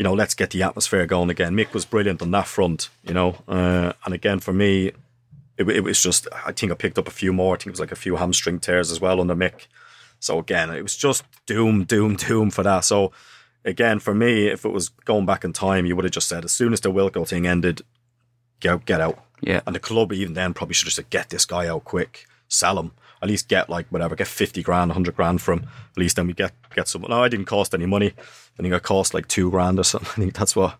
S4: You know, let's get the atmosphere going again. Mick was brilliant on that front. You know, uh, and again for me, it, it was just I think I picked up a few more. I think it was like a few hamstring tears as well under Mick. So again, it was just doom, doom, doom for that. So again, for me, if it was going back in time, you would have just said as soon as the Wilco thing ended, get out, get out.
S3: Yeah.
S4: And the club even then probably should have said, get this guy out quick, sell him. At least get like whatever, get fifty grand, hundred grand from. At least then we get get some. No, I didn't cost any money. I think I cost like two grand or something. I think that's what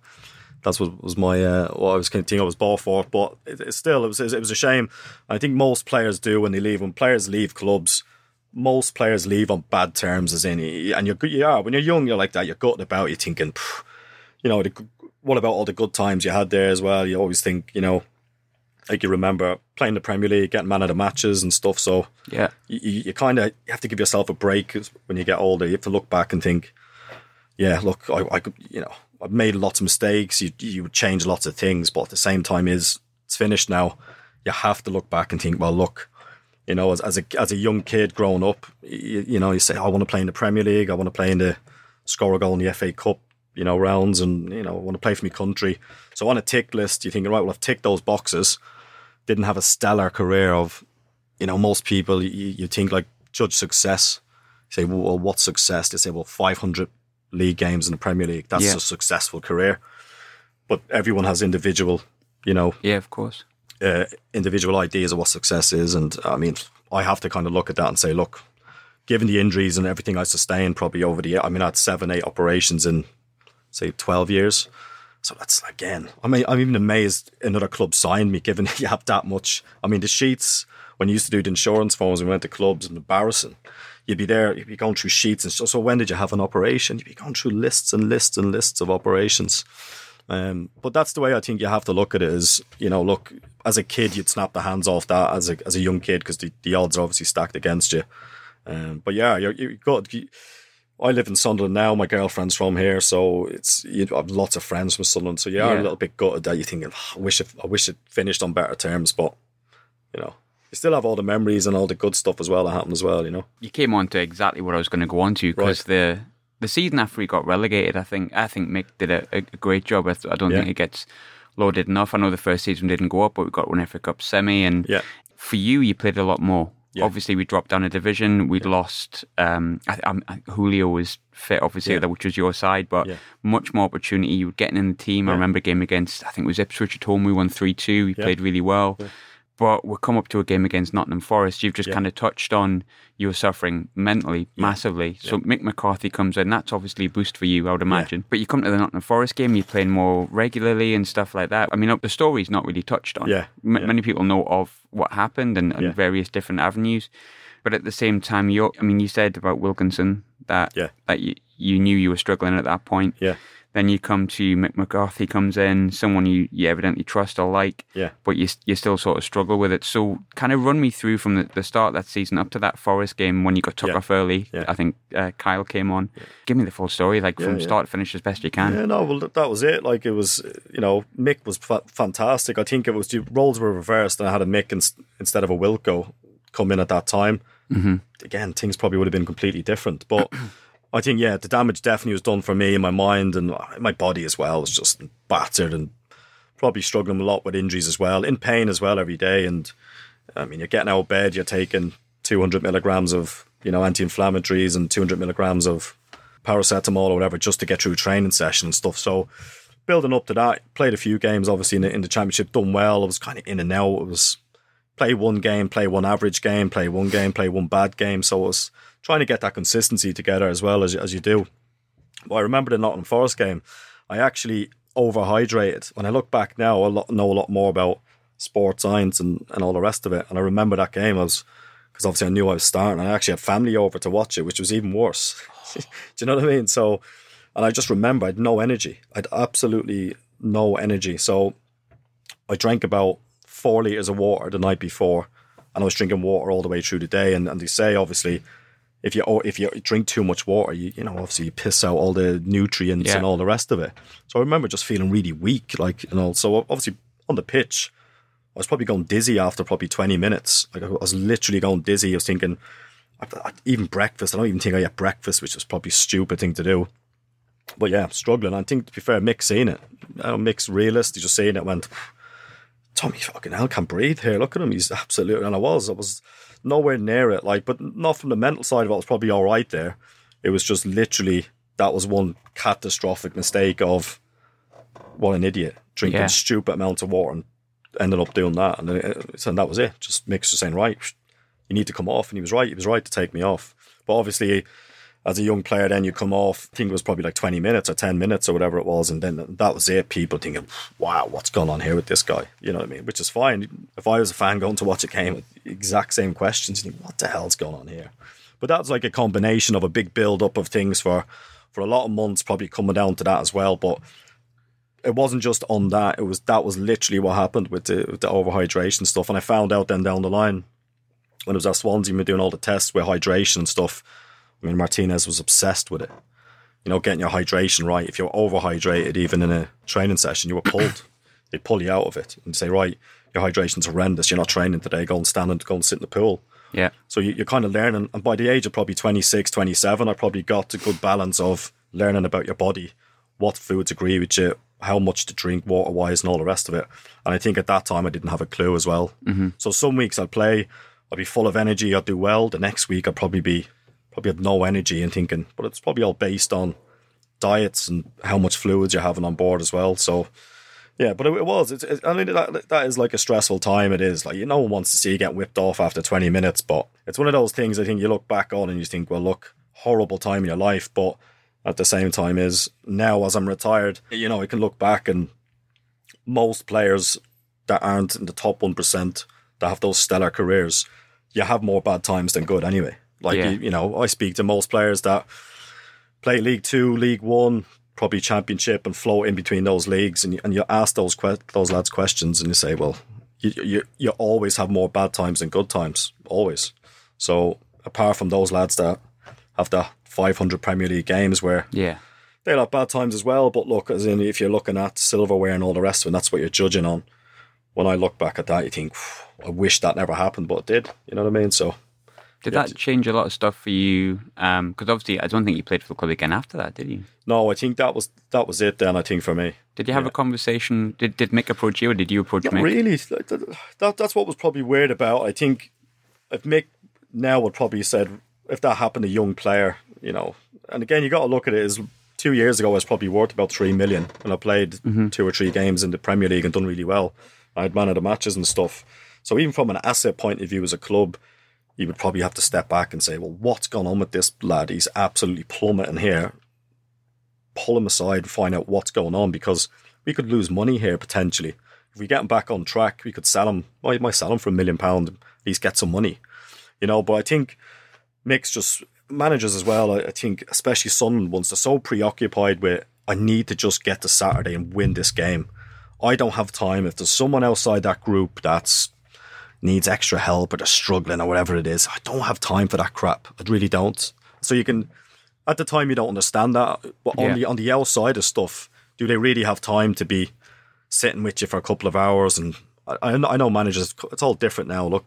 S4: that's what was my uh, what I was kind of thinking I was bought for. But it, it still, it was it was a shame. I think most players do when they leave. When players leave clubs, most players leave on bad terms, as any. And you're are when you're young. You're like that. You're gutted about. You're thinking, you know, the, what about all the good times you had there as well? You always think, you know, like you remember playing the Premier League, getting man of the matches and stuff. So
S3: Yeah.
S4: you, you, kind of you have to give yourself a break when you get older. You have to look back and think, yeah, look, I, I could, you know, I've made lots of mistakes. You you would change lots of things, but at the same time, is it's finished now. You have to look back and think, well, look, you know, as as a as a young kid growing up, you, you know, you say, I want to play in the Premier League. I want to play in the score a goal in the FA Cup, you know, rounds, and you know, I want to play for my country. So on a tick list, you think, right, well, I've ticked those boxes. Didn't have a stellar career of, you know, most people you, you think like judge success. You say, well, what's success? They say, well, 500 league games in the Premier League. That's
S3: Yeah.
S4: a successful career. But everyone has individual, you know,
S3: Yeah, of course.
S4: uh, individual ideas of what success is. And I mean, I have to kind of look at that and say, look, given the injuries and everything I sustained probably over the year, I mean, I had seven, eight operations in, say, 12 years. So that's again, I mean, I'm even amazed another club signed me, given you have that much. I mean, the sheets, when you used to do the insurance forms we went to clubs, and embarrassing. You'd be there, you'd be going through sheets and so, when did you have an operation? You'd be going through lists and lists and lists of operations. Um, but that's the way I think you have to look at it. Is you know, look as a kid, you'd snap the hands off that as a as a young kid because the, the odds are obviously stacked against you. Um, but yeah, you're, you got. You, I live in Sunderland now. My girlfriend's from here, so it's you know, I have lots of friends from Sunderland. So you are
S3: Yeah.
S4: a little bit gutted that you think, "Oh, I wish it, I wish it finished on better terms. But you know, you still have all the memories and all the good stuff as well that happened as well. You know,
S3: You came on to exactly what I was going to go on to because the the season after he got relegated, I think I think Mick did a, a great job. I, I don't
S4: Yeah.
S3: think it gets loaded enough. I know the first season didn't go up, but we got one FA Cup semi, and
S4: Yeah.
S3: for you, you played a lot more.
S4: Yeah.
S3: Obviously, we dropped down a division. We'd lost. Um, I, I, Julio was fit, obviously,
S4: Yeah.
S3: which was your side, but
S4: Yeah.
S3: much more opportunity. You were getting in the team. I remember a game against, I think it was Ipswich at home. We won 3 2. We
S4: Yeah.
S3: played really well. But we'll come up to a game against Nottingham Forest. You've just
S4: Yeah.
S3: kind of touched on you were suffering mentally massively. So Mick McCarthy comes in. That's obviously a boost for you, I would imagine. But you come to the Nottingham Forest game, you're playing more regularly and stuff like that. I mean, the story's not really touched on.
S4: Yeah.
S3: M-
S4: Yeah.
S3: Many people know of what happened and, and
S4: Yeah.
S3: various different avenues. But at the same time, you I mean, you said about Wilkinson that
S4: Yeah.
S3: that you you knew you were struggling at that point.
S4: Yeah.
S3: Then you come to Mick McCarthy comes in, someone you, you evidently trust or like,
S4: Yeah.
S3: but you you still sort of struggle with it. So kind of run me through from the, the start of that season up to that Forest game when you got took
S4: Yeah.
S3: off early.
S4: Yeah.
S3: I think uh, Kyle came on. Give me the full story, like from start to finish as best you can.
S4: Yeah, no, well, that- was it. Like, it was, you know, Mick was fa- fantastic. I think it was the roles were reversed, and I had a Mick ins- instead of a Wilco come in at that time. Mm-hmm. Again, things probably would have been completely different. But I think, yeah, the damage definitely was done for me in my mind and my body as well. was just battered and probably struggling a lot with injuries as well, in pain as well every day. And I mean, you're getting out of bed, you're taking 200 milligrams of, you know, anti-inflammatories and 200 milligrams of paracetamol or whatever just to get through training session and stuff. So building up to that, played a few games obviously in the, in the championship, done well. I was kind of in and out. It was play one game, play one average game, play one game, play one bad game. So it was trying to get that consistency together as well as as you do. But I remember the Nottingham Forest game. I actually overhydrated. When I look back now, I know a lot more about sports science and, and all the rest of it. And I remember that game. I was because obviously I knew I was starting. I actually had family over to watch it, which was even worse. Do you know what I mean? So, and I just remember I had no energy. I had absolutely no energy. So I drank about four liters of water the night before, and I was drinking water all the way through the day. And, and they say obviously, if you if you drink too much water, you you know obviously you piss out all the nutrients
S3: Yeah.
S4: and all the rest of it. So I remember just feeling really weak, like you know. So obviously on the pitch, I was probably going dizzy after probably twenty minutes. Like I was literally going dizzy. I was thinking, even breakfast. I don't even think I had breakfast, which was probably a stupid thing to do. But yeah, struggling. I think to be fair, Mick's seen it. Uh, Mick's realist. He just seen it. Went, Tommy fucking hell can't breathe here. Look at him. He's absolutely. And I was. I was nowhere near it. Like, but not from the mental side of it. I was probably all right there. It was just literally that was one catastrophic mistake of what an idiot drinking
S3: Yeah.
S4: stupid amounts of water and ended up doing that. And, then it, and that was it. Just Mick's just saying, right, you need to come off. And he was right. He was right to take me off. But obviously, as a young player, then you come off. I think it was probably like 20 minutes or 10 minutes or whatever it was. And then that was it. People thinking, wow, what's going on here with this guy? You know what I mean? Which is fine. If I was a fan going to watch a game, with exact same questions, you think, what the hell's going on here? But that's like a combination of a big build up of things for, for a lot of months, probably coming down to that as well. But it wasn't just on that. It was that was literally what happened with the, with the overhydration stuff. And I found out then down the line when it was at Swansea, we were doing all the tests with hydration and stuff. I mean, Martinez was obsessed with it. You know, getting your hydration right. If you're overhydrated, even in a training session, you were pulled. they pull you out of it and say, right, your hydration's horrendous. You're not training today. Go and stand and go and sit in the pool.
S3: Yeah.
S4: So you, you're kind of learning. And by the age of probably 26, 27, I probably got a good balance of learning about your body, what foods agree with you, how much to drink water wise, and all the rest of it. And I think at that time I didn't have a clue as well. Mm-hmm. So some weeks I'd play, I'd be full of energy, I'd do well. The next week I'd probably be, probably have no energy and thinking, but it's probably all based on diets and how much fluids you're having on board as well. So, yeah, but it, it was. It's, it, I mean, that, that is like a stressful time. It is like you no one wants to see you get whipped off after twenty minutes, but it's one of those things. I think you look back on and you think, well, look, horrible time in your life, but at the same time, is now as I'm retired, you know, I can look back and most players that aren't in the top one percent that have those stellar careers, you have more bad times than good anyway. Like
S3: Yeah.
S4: you, you know, I speak to most players that play League Two, League One, probably Championship, and float in between those leagues, and you, and you ask those que- those lads questions, and you say, well, you, you you always have more bad times than good times, always. So apart from those lads that have the 500 Premier League games where
S3: Yeah.
S4: they'll have bad times as well, but look, as in if you're looking at silverware and all the rest of it, that's what you're judging on. When I look back at that, you think, I wish that never happened, but it did. You know what I mean? So
S3: Did
S4: Yeah.
S3: that change a lot of stuff for you? Um, because obviously, I don't think you played for the club again after that, did you?
S4: no, I think that was that was it. Then I think for me,
S3: Did you have a conversation? Did did Mick approach you, or did you approach
S4: Not
S3: Mick?
S4: really. That, that- that's what was probably weird about. I think if Mick now would probably said if that happened to a young player, you know, and again you got to look at it as two years ago I was probably worth about three million when I played mm-hmm. two or three games in the Premier League and done really well. I had man of the matches and stuff. So even from an asset point of view as a club, you would probably have to step back and say, well, what's gone on with this lad? He's absolutely plummeting here. Pull him aside, and find out what's going on because we could lose money here potentially. If we get him back on track, we could sell him. I might sell him for a million pound. At least get some money, you know. But I think Mick's just managers as well, I, I think, especially Sunderland ones, they're so preoccupied with, I need to just get to Saturday and win this game. I don't have time. If there's someone outside that group that's needs extra help or they're struggling or whatever it is, I don't have time for that crap. I really don't. So you can, at the time, you don't understand that. But on
S3: Yeah.
S4: the on the outside of stuff, do they really have time to be sitting with you for a couple of hours? And I, I know- managers, it's all different now. Look,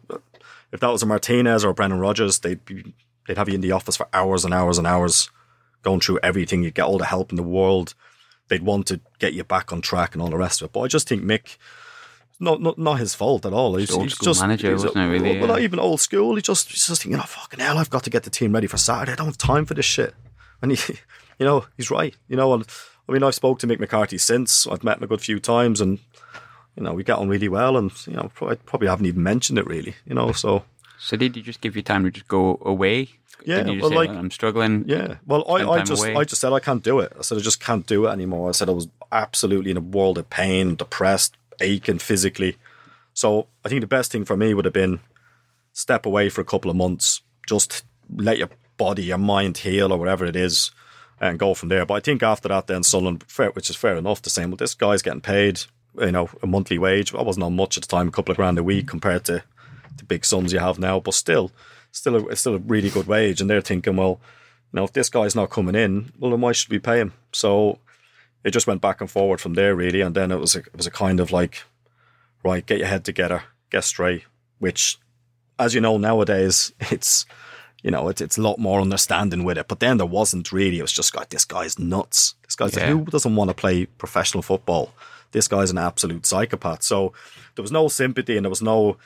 S4: if that was a Martinez or a Brendan Rodgers, they'd be, they'd have you in the office for hours and hours and hours, going through everything. You'd get all the help in the world. They'd want to get you back on track and all the rest of it. But I just think Mick, not not not his fault at all. He's,
S3: old
S4: he's
S3: school
S4: just
S3: manager,
S4: he's
S3: wasn't it, really?
S4: Well, not even old school. He just he's just thinking, oh fucking hell, I've got to get the team ready for Saturday. I don't have time for this shit. And he, you know, he's right. You know, I mean, I've spoke to Mick McCarthy since. I've met him a good few times, and you know, we get on really well. And you know, probably, probably haven't even mentioned it really. You know, so
S3: So did you just give you time to just go away?
S4: Yeah,
S3: you just
S4: well,
S3: say,
S4: like-
S3: I'm struggling?
S4: Yeah. Well, I, I just
S3: away.
S4: I just said I can't do it. I said I just can't do it anymore. I said I was absolutely in a world of pain, depressed, aching physically. So I think the best thing for me would have been step away for a couple of months, just let your body, your mind heal or whatever it is, and go from there. But I think after that, then Sunderland, which is fair enough, to say, well, this guy's getting paid, you know, a monthly wage. I wasn't on much at the time, a couple of grand a week compared to the big sums you have now, but still, still, it's still a really good wage. And they're thinking, well, you know, if this guy's not coming in, well, then why should we pay him? So it just went back and forward from there, really. And then it was a, it was a kind of like, right, get your head together, get straight. Which, as you know, nowadays it's you know it's it's a lot more understanding with it. But then there wasn't really. It was just like this guy's nuts. This guy's
S3: Yeah.
S4: who doesn't want to play professional football. This guy's an absolute psychopath. So there was no sympathy and there was no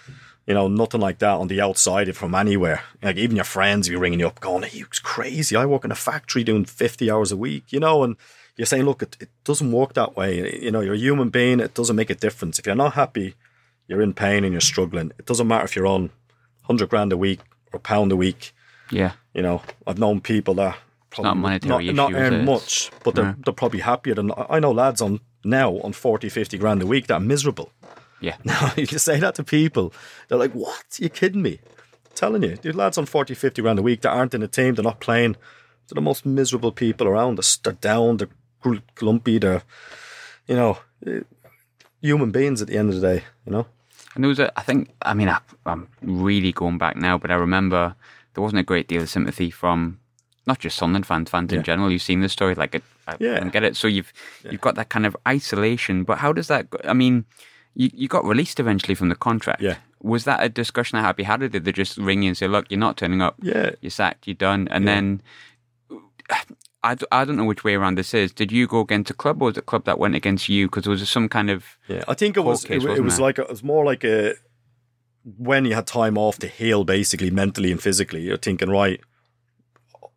S4: you know, nothing like that on the outside from anywhere. Like even your friends be ringing you up going, you crazy. I work in a factory doing 50 hours a week, you know, and you're saying, look, it, it doesn't work that way. You know, you're a human being. It doesn't make a difference. If you're not happy, you're in pain and you're struggling. It doesn't matter if you're on 100 grand a week or a pound a week.
S3: Yeah.
S4: You know, I've known people that
S3: not monetary
S4: not, not
S3: issue, is
S4: earn much, but they're,
S3: Yeah.
S4: they're probably happier than I know lads on now on 40, 50 grand a week that are miserable.
S3: Yeah.
S4: Now, you can say that to people. They're like, what? you kidding me? telling you, these lads on 40, 50 grand a week that aren't in a team, they're not playing. They're the most miserable people around. They're, they're down, they're glumpy, they're, you know, human beings at the end of the day, you know?
S3: And there was a, I think, I mean, I, I'm really going back now, but I remember there wasn't a great deal of sympathy from not just Sunderland fans, fans in general. You've seen the story, like, it, I
S4: Yeah.
S3: don't get it. So you've you've got that kind of isolation. But how does that? Go? I mean, you you got released eventually from the contract.
S4: Yeah.
S3: Was that a discussion that had to be had, or did they just ring you and say, "Look, you're not turning up.
S4: Yeah.
S3: You're sacked. You're done." And then. I, d- I don't know which way around this is. Did you go against a club, or was it a club that went against you? Because there was some kind of
S4: Yeah, I think it was
S3: case,
S4: it, it
S3: wasn't it?
S4: like a, it was more like a when you had time off to heal, basically mentally and physically. You're thinking, right,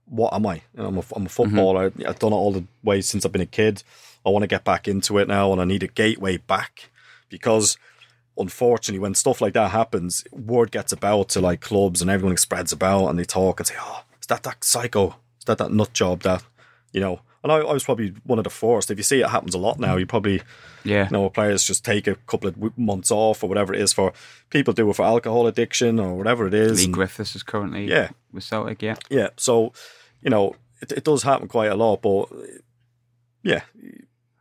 S4: what am I? I'm a, I'm a mm-hmm. footballer. I've done it all the way since I've been a kid. I want to get back into it now, and I need a gateway back because unfortunately, when stuff like that happens, word gets about to like clubs, and everyone spreads about, and they talk and say, "Oh, is that that psycho? Is that that nut job that you know?" And I, I was probably one of the first. If you see it happens a lot now, you probably
S3: yeah.
S4: you know, players just take a couple of months off or whatever it is for people do it for alcohol addiction or whatever it is. Leigh
S3: Griffiths is currently
S4: Yeah.
S3: with Celtic. Yeah.
S4: yeah, so you know, it, it does happen quite a lot, but yeah,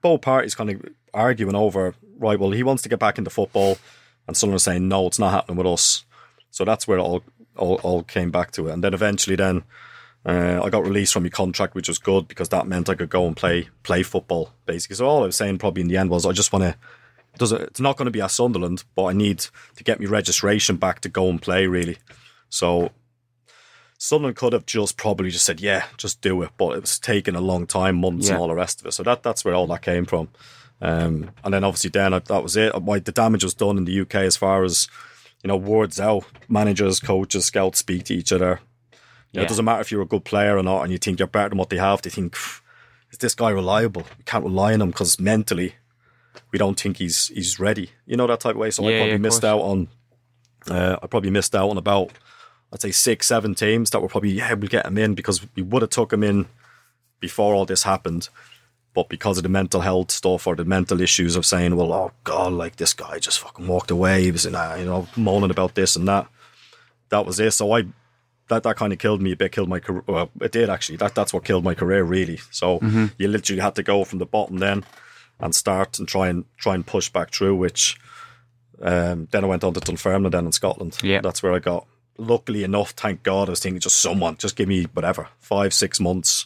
S4: both parties kind of arguing over right. Well, he wants to get back into football, and someone saying no, it's not happening with us. So that's where it all all, all came back to it, and then eventually, then uh, I got released from my contract, which was good because that meant I could go and play play football basically. So all I was saying probably in the end was I just want to. It's not going to be at Sunderland, but I need to get my registration back to go and play really. So Sunderland could have just probably just said, "Yeah, just do it," but it was taking a long time, months,
S3: Yeah.
S4: and all the rest of it. So that that's where all that came from. Um, and then obviously then I- that was it. My, the damage was done in the UK as far as you know words out. Managers, coaches, scouts speak to each other. You know,
S3: Yeah.
S4: It doesn't matter if you're a good player or not, and you think you're better than what they have. They think, is this guy reliable? We can't rely on him because mentally, we don't think he's he's ready. You know that type of way. So
S3: Yeah,
S4: I probably
S3: of
S4: missed
S3: course.
S4: out on. Uh, I probably missed out on about I'd say six, seven teams that were probably yeah we'll get him in because we would have took him in before all this happened, but because of the mental health stuff or the mental issues of saying, well, oh god, like this guy just fucking walked away. He was in, uh, you know moaning about this and that. That was it. So I that that kind of killed me a bit. Killed my career. Well, it did actually. That that's what killed my career really. So you literally had to go from the bottom then and start and try and try and push back through. Which um, then I went on to Dunfermline then in Scotland.
S3: Yeah.
S4: that's where I got. Luckily enough, thank God, I was thinking just someone, just give me whatever, five, six months,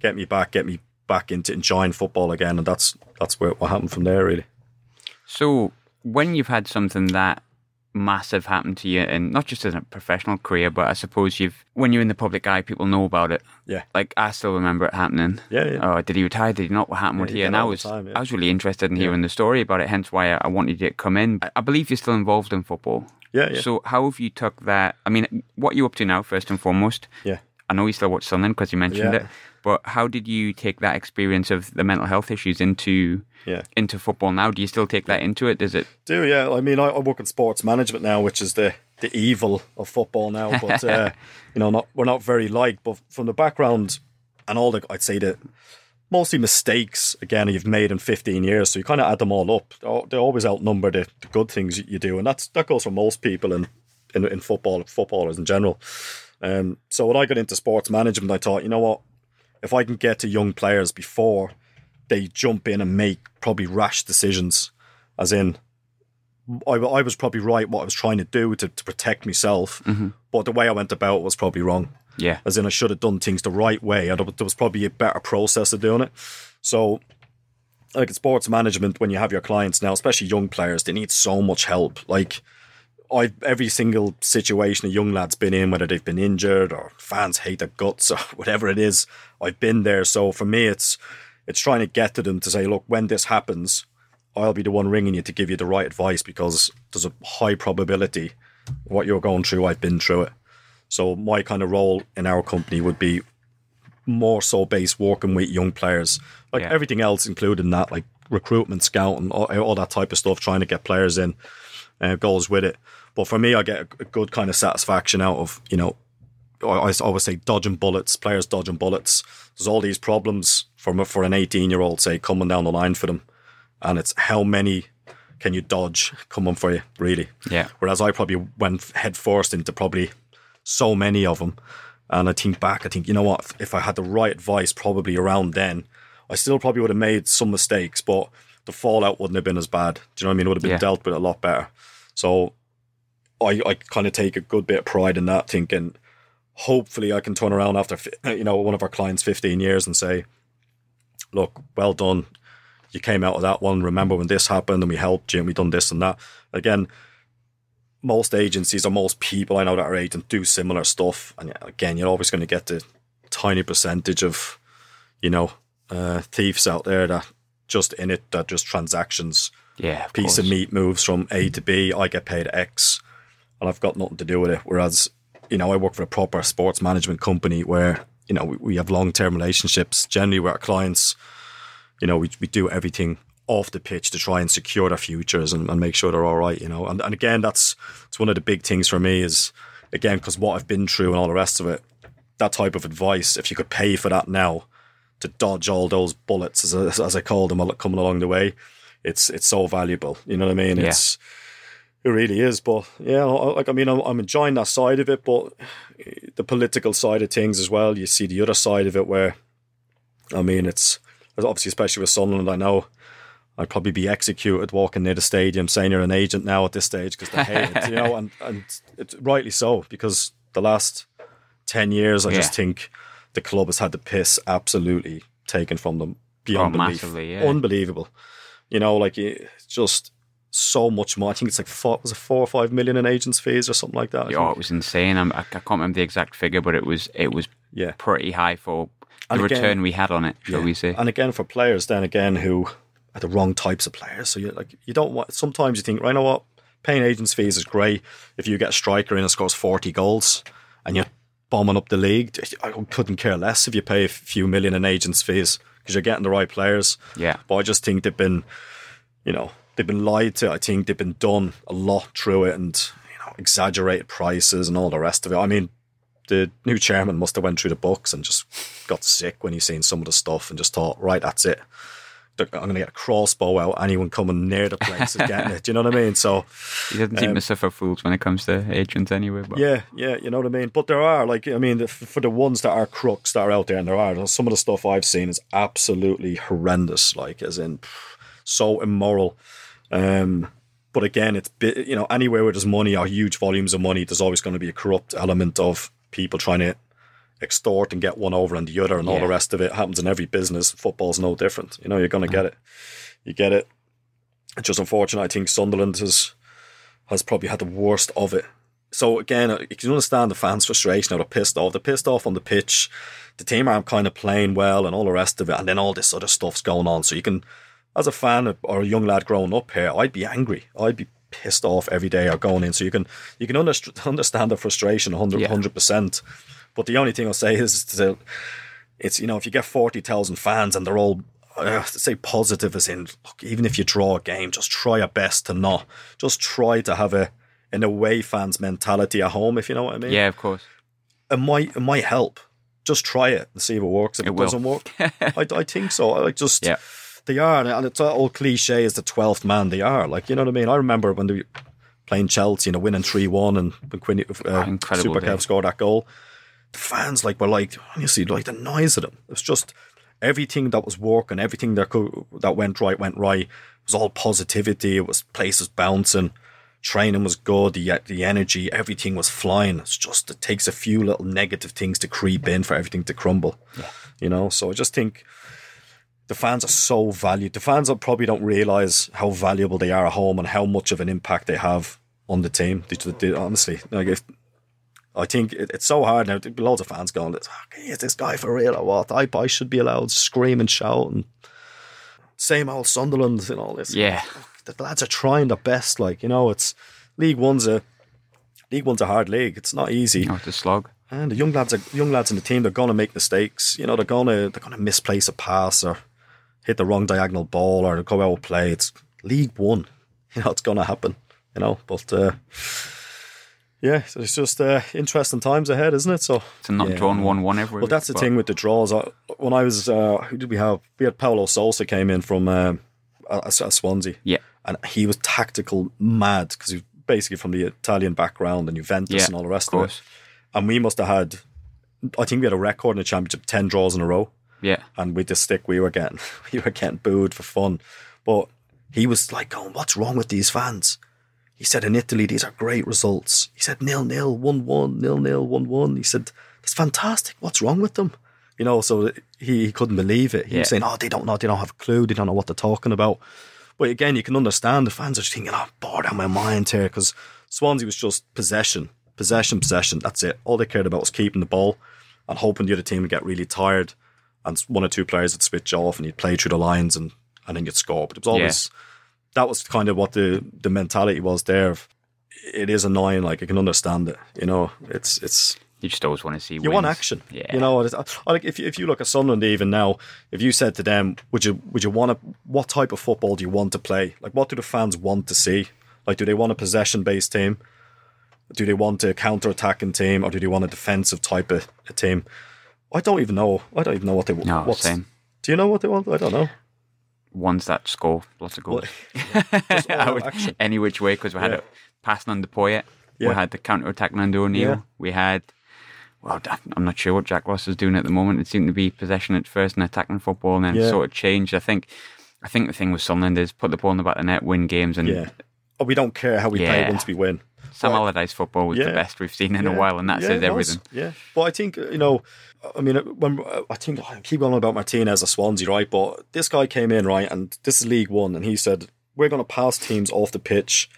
S4: get me back, get me back into enjoying football again, and that's that's where what happened from there really.
S3: So when you've had something that massive happen to you, and not just in a professional career, but I suppose you've when you're in the public eye, people know about it.
S4: Yeah.
S3: Like I still remember it happening.
S4: Yeah, yeah.
S3: Oh, did he retire? Did he not? What happened with
S4: you
S3: he? And I was
S4: time, yeah.
S3: I was really interested in hearing the story about it. Hence why I, wanted you to come in. I, I believe you're still involved in football.
S4: Yeah, yeah.
S3: So how have you took that? I mean, what are you up to now? First and foremost.
S4: Yeah.
S3: I know you still watch Sunderland because you mentioned
S4: Yeah.
S3: it. But how did you take that experience of the mental health issues into
S4: Yeah.
S3: into football now? Do you still take that into it? Does it?
S4: Do yeah. I mean, I, I work in sports management now, which is the the evil of football now. But uh, you know, not we're not very liked. But from the background and all the, I'd say the mostly mistakes again you've made in 15 years. So you kind of add them all up. They They always outnumber the, the good things you do, and that's that goes for most people in in, in football, footballers in general. Um, so when I got into sports management, I thought, you know what, if I can get to young players before they jump in and make probably rash decisions, as in I, I was probably right what I was trying to do to, to protect myself, but the way I went about it was probably wrong.
S3: Yeah.
S4: As in, I should have done things the right way. and There was probably a better process of doing it. So, like in sports management, when you have your clients now, especially young players, they need so much help. Like, I every single situation a young lad's been in, whether they've been injured or fans hate their guts or whatever it is, I've been there. So for me, it's it's trying to get to them to say, look, when this happens, I'll be the one ringing you to give you the right advice because there's a high probability what you're going through, I've been through it. So my kind of role in our company would be more so based working with young players, like
S3: Yeah.
S4: everything else, including that, like recruitment, scouting, all, all that type of stuff, trying to get players in, uh, goes with it. But for me, I get a, good kind of satisfaction out of you know, I, I always say dodging bullets, players dodging bullets. There's all these problems for for an 18 year old, say coming down the line for them, and it's how many can you dodge coming for you, really.
S3: Yeah.
S4: Whereas I probably went head first into probably so many of them. And I think back, I think, you know what, if I had the right advice probably around then, I still probably would have made some mistakes, but the fallout wouldn't have been as bad. Do you know what I mean? It would have been
S3: Yeah.
S4: dealt with a lot better. So I, I kind of take a good bit of pride in that, thinking hopefully I can turn around after, you know, one of our clients 15 years and say, look, well done. You came out of that one. Remember when this happened and we helped you and we done this and that. Again, most agencies or most people I know that are agents do similar stuff. And again, you're always going to get the tiny percentage of, you know, uh, thieves out there that just in it, that just transactions,
S3: Yeah. Of
S4: piece of meat moves from A to B. I get paid X and I've got nothing to do with it. Whereas, you know, I work for a proper sports management company where, you know, we, we have long term relationships generally with our clients. You know, we, we do everything off the pitch to try and secure their futures and, and make sure they're all right, you know. And, and again, that's it's one of the big things for me is, again, because what I've been through and all the rest of it, that type of advice, if you could pay for that now to dodge all those bullets, as, I- as I call them, coming along the way, it's it's so valuable. You know what I mean?
S3: Yeah.
S4: It's it really is. But yeah, I- like I mean, I'm, I'm enjoying that side of it, but the political side of things as well. You see the other side of it where, I mean, it's obviously especially with Sunderland. I know I'd probably be executed walking near the stadium saying you're an agent now at this stage because they hate it, you know, and and it's rightly so because the last ten years, I just think the club has had the piss absolutely taken from them beyond
S3: Oh,
S4: belief,
S3: massively, yeah.
S4: unbelievable. You know, like it's just so much more. I think it's like four, was it four or five million in agents' fees or something like that. I
S3: Yeah,
S4: think.
S3: it was insane. I'm, I I can't remember the exact figure, but it was it was
S4: Yeah.
S3: pretty high for the
S4: again-
S3: return we had on it, shall
S4: Yeah.
S3: we say?
S4: And again, for players, then again, who are the wrong types of players. So you like you don't want. Sometimes you think, right, you know what, paying agents fees is great if you get a striker in and scores forty goals and you're bombing up the league. I couldn't care less if you pay a few million in agents fees because you're getting the right players.
S3: Yeah.
S4: But I just think they've been, you know, they've been lied to. I think they've been done a lot through it and you know exaggerated prices and all the rest of it. I mean. The new chairman must have went through the books and just got sick when he seen some of the stuff and just thought, right, that's it I'm going to get a crossbow out. Anyone coming near the place is getting it. Do you know what I mean? So
S3: He doesn't seem
S4: Um,
S3: to suffer fools when it comes to agents anyway. But
S4: yeah, yeah, you know what I mean. But there are like, I mean, the, for the ones that are crooks that are out there, and there are some of the stuff I've seen is absolutely horrendous. Like, as in, so immoral. Um, but again, it's you know anywhere where there's money or huge volumes of money, there's always going to be a corrupt element of people trying to extort and get one over on the other, and all the rest of it happens in every business. Football's no different. You know, you're going to get it. You get it. It's just unfortunate. I think Sunderland has has probably had the worst of it. So again, uh, you can understand the fans' frustration. They're pissed off. They're pissed off on the pitch. The team aren't kind of playing well, and all the rest of it. And then all this other stuff's going on. So you can, as a fan or a young lad growing up here, I'd be angry. I'd be pissed off every day or going in. So you can you can underst- understand the frustration 100
S3: Yeah.
S4: But the only thing I'll say is to, it's you know if you get forty thousand fans and they're all uh, say positive as in look, even if you draw a game, just try your best to not just try to have a an away fans mentality at home. If you know what I mean,
S3: yeah, of course.
S4: it might it might help. Just try it and see if it works. If it,
S3: It
S4: doesn't work, I, I think so. I like just
S3: Yeah.
S4: they are, and it's that old cliche is the twelfth man. They are like you know what I mean. I remember when they were playing Chelsea, you know, winning three one, and when Quinn, uh, Super Kev scored that goal. The fans like were like honestly like the noise of them. It was just everything that was working, everything that could, that went right went right. It was all positivity. It was places bouncing. Training was good. The the energy, everything was flying. It's just it takes a few little negative things to creep in for everything to crumble. You know, so I just think the fans are so valued. The fans are probably don't realize how valuable they are at home and how much of an impact they have on the team. They, they, honestly, like if I think it, it's so hard now. Loads of fans going, "Is this guy for real or what?" I, I should be allowed to scream and shout and same old Sunderland and all this.
S3: Yeah.
S4: the lads are trying their best. Like you know, it's League One's a League One's a hard league. It's not easy.
S3: It's a slog.
S4: And the young lads are young lads in the team. They're going to make mistakes. You know, they're going to they're to misplace a pass or hit the wrong diagonal ball or go out of play. It's League One. You know, it's going to happen. You know, but uh, yeah, so it's just uh, interesting times ahead, isn't it? So
S3: It's a not
S4: yeah,
S3: drawn one-one everywhere.
S4: Well, that's the
S3: but-
S4: thing with the draws. I, when I was, uh, who did we have? We had Paulo Sousa came in from um, uh, Swansea
S3: Yeah,
S4: and he was tactical mad because he's basically from the Italian background and Juventus
S3: Yeah,
S4: and all the rest
S3: of
S4: of,
S3: course.
S4: it. And we must have had, I think we had a record in the championship, ten draws in a row.
S3: yeah.
S4: And with the stick, we were getting we were getting booed for fun. But he was like, going, "What's wrong with these fans?" He said, "In Italy, these are great results." He said, "Nil nil, one one, nil nil, one one." He said, "That's fantastic. What's wrong with them?" You know, so he, he couldn't believe it. He was saying, "Oh, they don't know. They don't have a clue. They don't know what they're talking about." But again, you can understand the fans are just thinking, "Oh, bored out of my mind here," because Swansea was just possession, possession, possession. That's it. All they cared about was keeping the ball and hoping the other team would get really tired and one or two players would switch off and you'd play through the lines and, and then you'd score. But it was always that was kind of what the, the mentality was there. It is annoying, like I can understand it. You know, it's it's
S3: You just always want to see.
S4: you want action.
S3: Yeah.
S4: You know, I like if you, if you look at Sunderland even now, if you said to them, would you would you want to what type of football do you want to play? Like what do the fans want to see? Like do they want a possession based team? Do they want a counter attacking team or do they want a defensive type of a team? I don't even know. I don't even know what they want.
S3: No,
S4: What's-
S3: same.
S4: Do you know what they want? I don't know.
S3: Ones that score lots of goals.
S4: Just all
S3: I
S4: out
S3: would- any which way because we had
S4: Yeah.
S3: it passing on the Poyet.
S4: Yeah.
S3: We had the counter attack Nando O'Neill.
S4: Yeah.
S3: We had. Well, I'm not sure what Jack Ross is doing at the moment. It seemed to be possession at first and attacking football, and then
S4: Yeah.
S3: sort of changed. I think. I think the thing with Sunderland is put the ball in the back of the net, win games, and
S4: Yeah. Oh, we don't care how we play
S3: Yeah.
S4: once we win.
S3: Sam
S4: But-
S3: Allardyce football was
S4: Yeah.
S3: the best we've seen in
S4: Yeah.
S3: a while, and that
S4: Yeah,
S3: says everything.
S4: Yeah, but I think you know, I mean, when I think I keep going on about Martinez at Swansea, right? But this guy came in right, and this is League One, and he said we're going to pass teams off the pitch,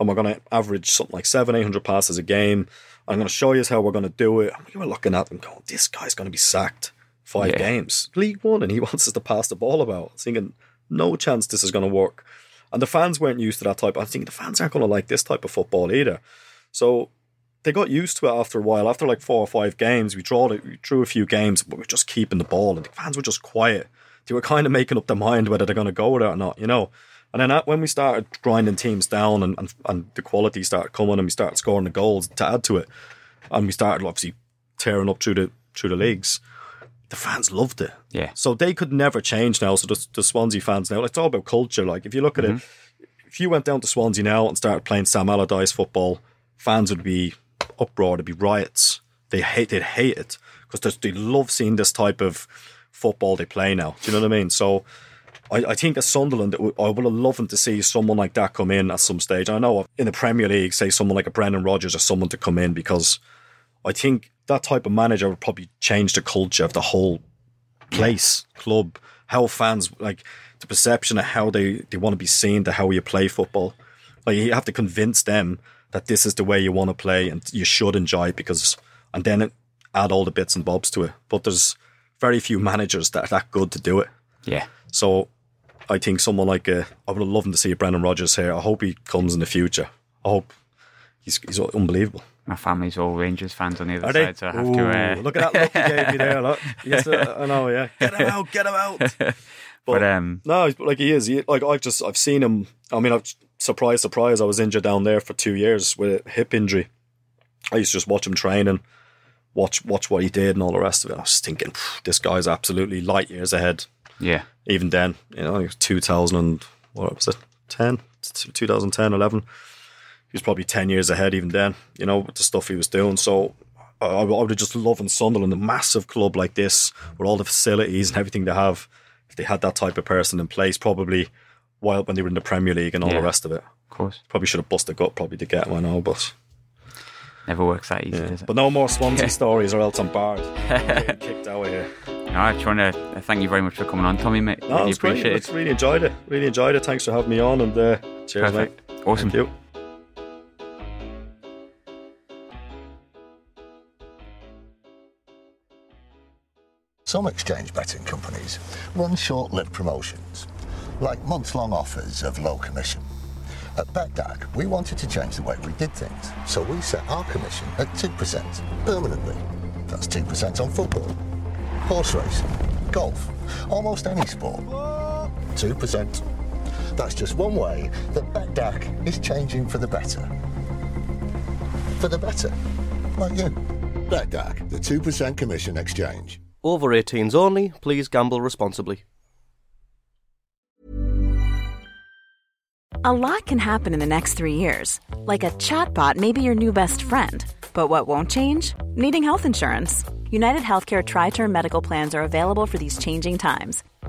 S4: and we're going to average something like seven, eight hundred passes a game. I'm going to show you how we're going to do it. And we were looking at them going, this guy's going to be sacked five games, League One, and he wants us to pass the ball about. Thinking no chance this is going to work. And the fans weren't used to that type. I think the fans aren't going to like this type of football either. So they got used to it after a while. After like four or five games, we drew we drew a few games, but we are just keeping the ball, and the fans were just quiet. They were kind of making up their mind whether they're going to go with it or not, you know. And then that, when we started grinding teams down, and, and and the quality started coming, and we started scoring the goals to add to it, and we started obviously tearing up through the through the leagues. The fans loved it.
S3: Yeah.
S4: So they could never change now. So the, the Swansea fans now, it's all about culture. Like if you look at it, mm-hmm. if you went down to Swansea now and started playing Sam Allardyce football, fans would be uproar. There'd be riots. They hate. They'd hate it because they love seeing this type of football they play now. Do you know what I mean? So. I, I think as Sunderland, I would have loved to see someone like that come in at some stage. I know in the Premier League, say someone like a Brendan Rodgers or someone to come in because I think that type of manager would probably change the culture of the whole place, club, how fans like the perception of how they, they want to be seen to how you play football. Like you have to convince them that this is the way you want to play and you should enjoy it because and then it, add all the bits and bobs to it. But there's very few managers that are that good to do it.
S3: Yeah.
S4: So I think someone like uh, I would have loved to see Brendan Rodgers here. I hope he comes in the future. I hope he's he's unbelievable.
S3: My family's all Rangers fans on the other
S4: Are they?
S3: side, so I have
S4: Ooh,
S3: to. Uh,
S4: look at that look he gave me there. Look. Yes, uh, I know. Yeah, get him out, get him out.
S3: but um,
S4: No, he's- like he is. He, like I've just I've seen him. I mean, I've surprise, surprise. I was injured down there for two years with a hip injury. I used to just watch him train and watch watch what he did and all the rest of it. I was thinking, this guy's absolutely light years ahead.
S3: yeah,
S4: Even then, you know, 2000 and what was it, 10, 2010, 11. He was probably 10 years ahead even then, you know, with the stuff he was doing. So I, I would have just loved in Sunderland, a massive club like this, with all the facilities and everything they have, if they had that type of person in place, probably while when they were in the Premier League and all
S3: Yeah.
S4: the rest of it.
S3: of course.
S4: Probably should have busted gut probably to get one, I know, but
S3: Never works that easy,
S4: yeah.
S3: does it?
S4: But no more Swansea stories or else I'm barred. I'm kicked out of here.
S3: No, I just want to thank you very much for coming on, Tommy, mate.
S4: No,
S3: really
S4: it's great.
S3: appreciate
S4: It's really enjoyed it. Really enjoyed it. Thanks for having me on and uh, cheers,
S3: Perfect.
S4: mate.
S3: Awesome.
S1: Some exchange betting companies run short-lived promotions, like month long offers of low commission. At BETDAQ, we wanted to change the way we did things, so we set our commission at 2% permanently. That's 2% on football, horse racing, golf, almost any sport. 2%. That's just one way that BETDAQ is changing for the better. For the better, like you. BETDAQ, the 2% commission exchange.
S2: Over 18s only, please gamble responsibly.
S5: A lot can happen in the next three years. Like a chatbot may be your new best friend. But what won't change? Needing health insurance. United Healthcare Tri Term Medical Plans are available for these changing times.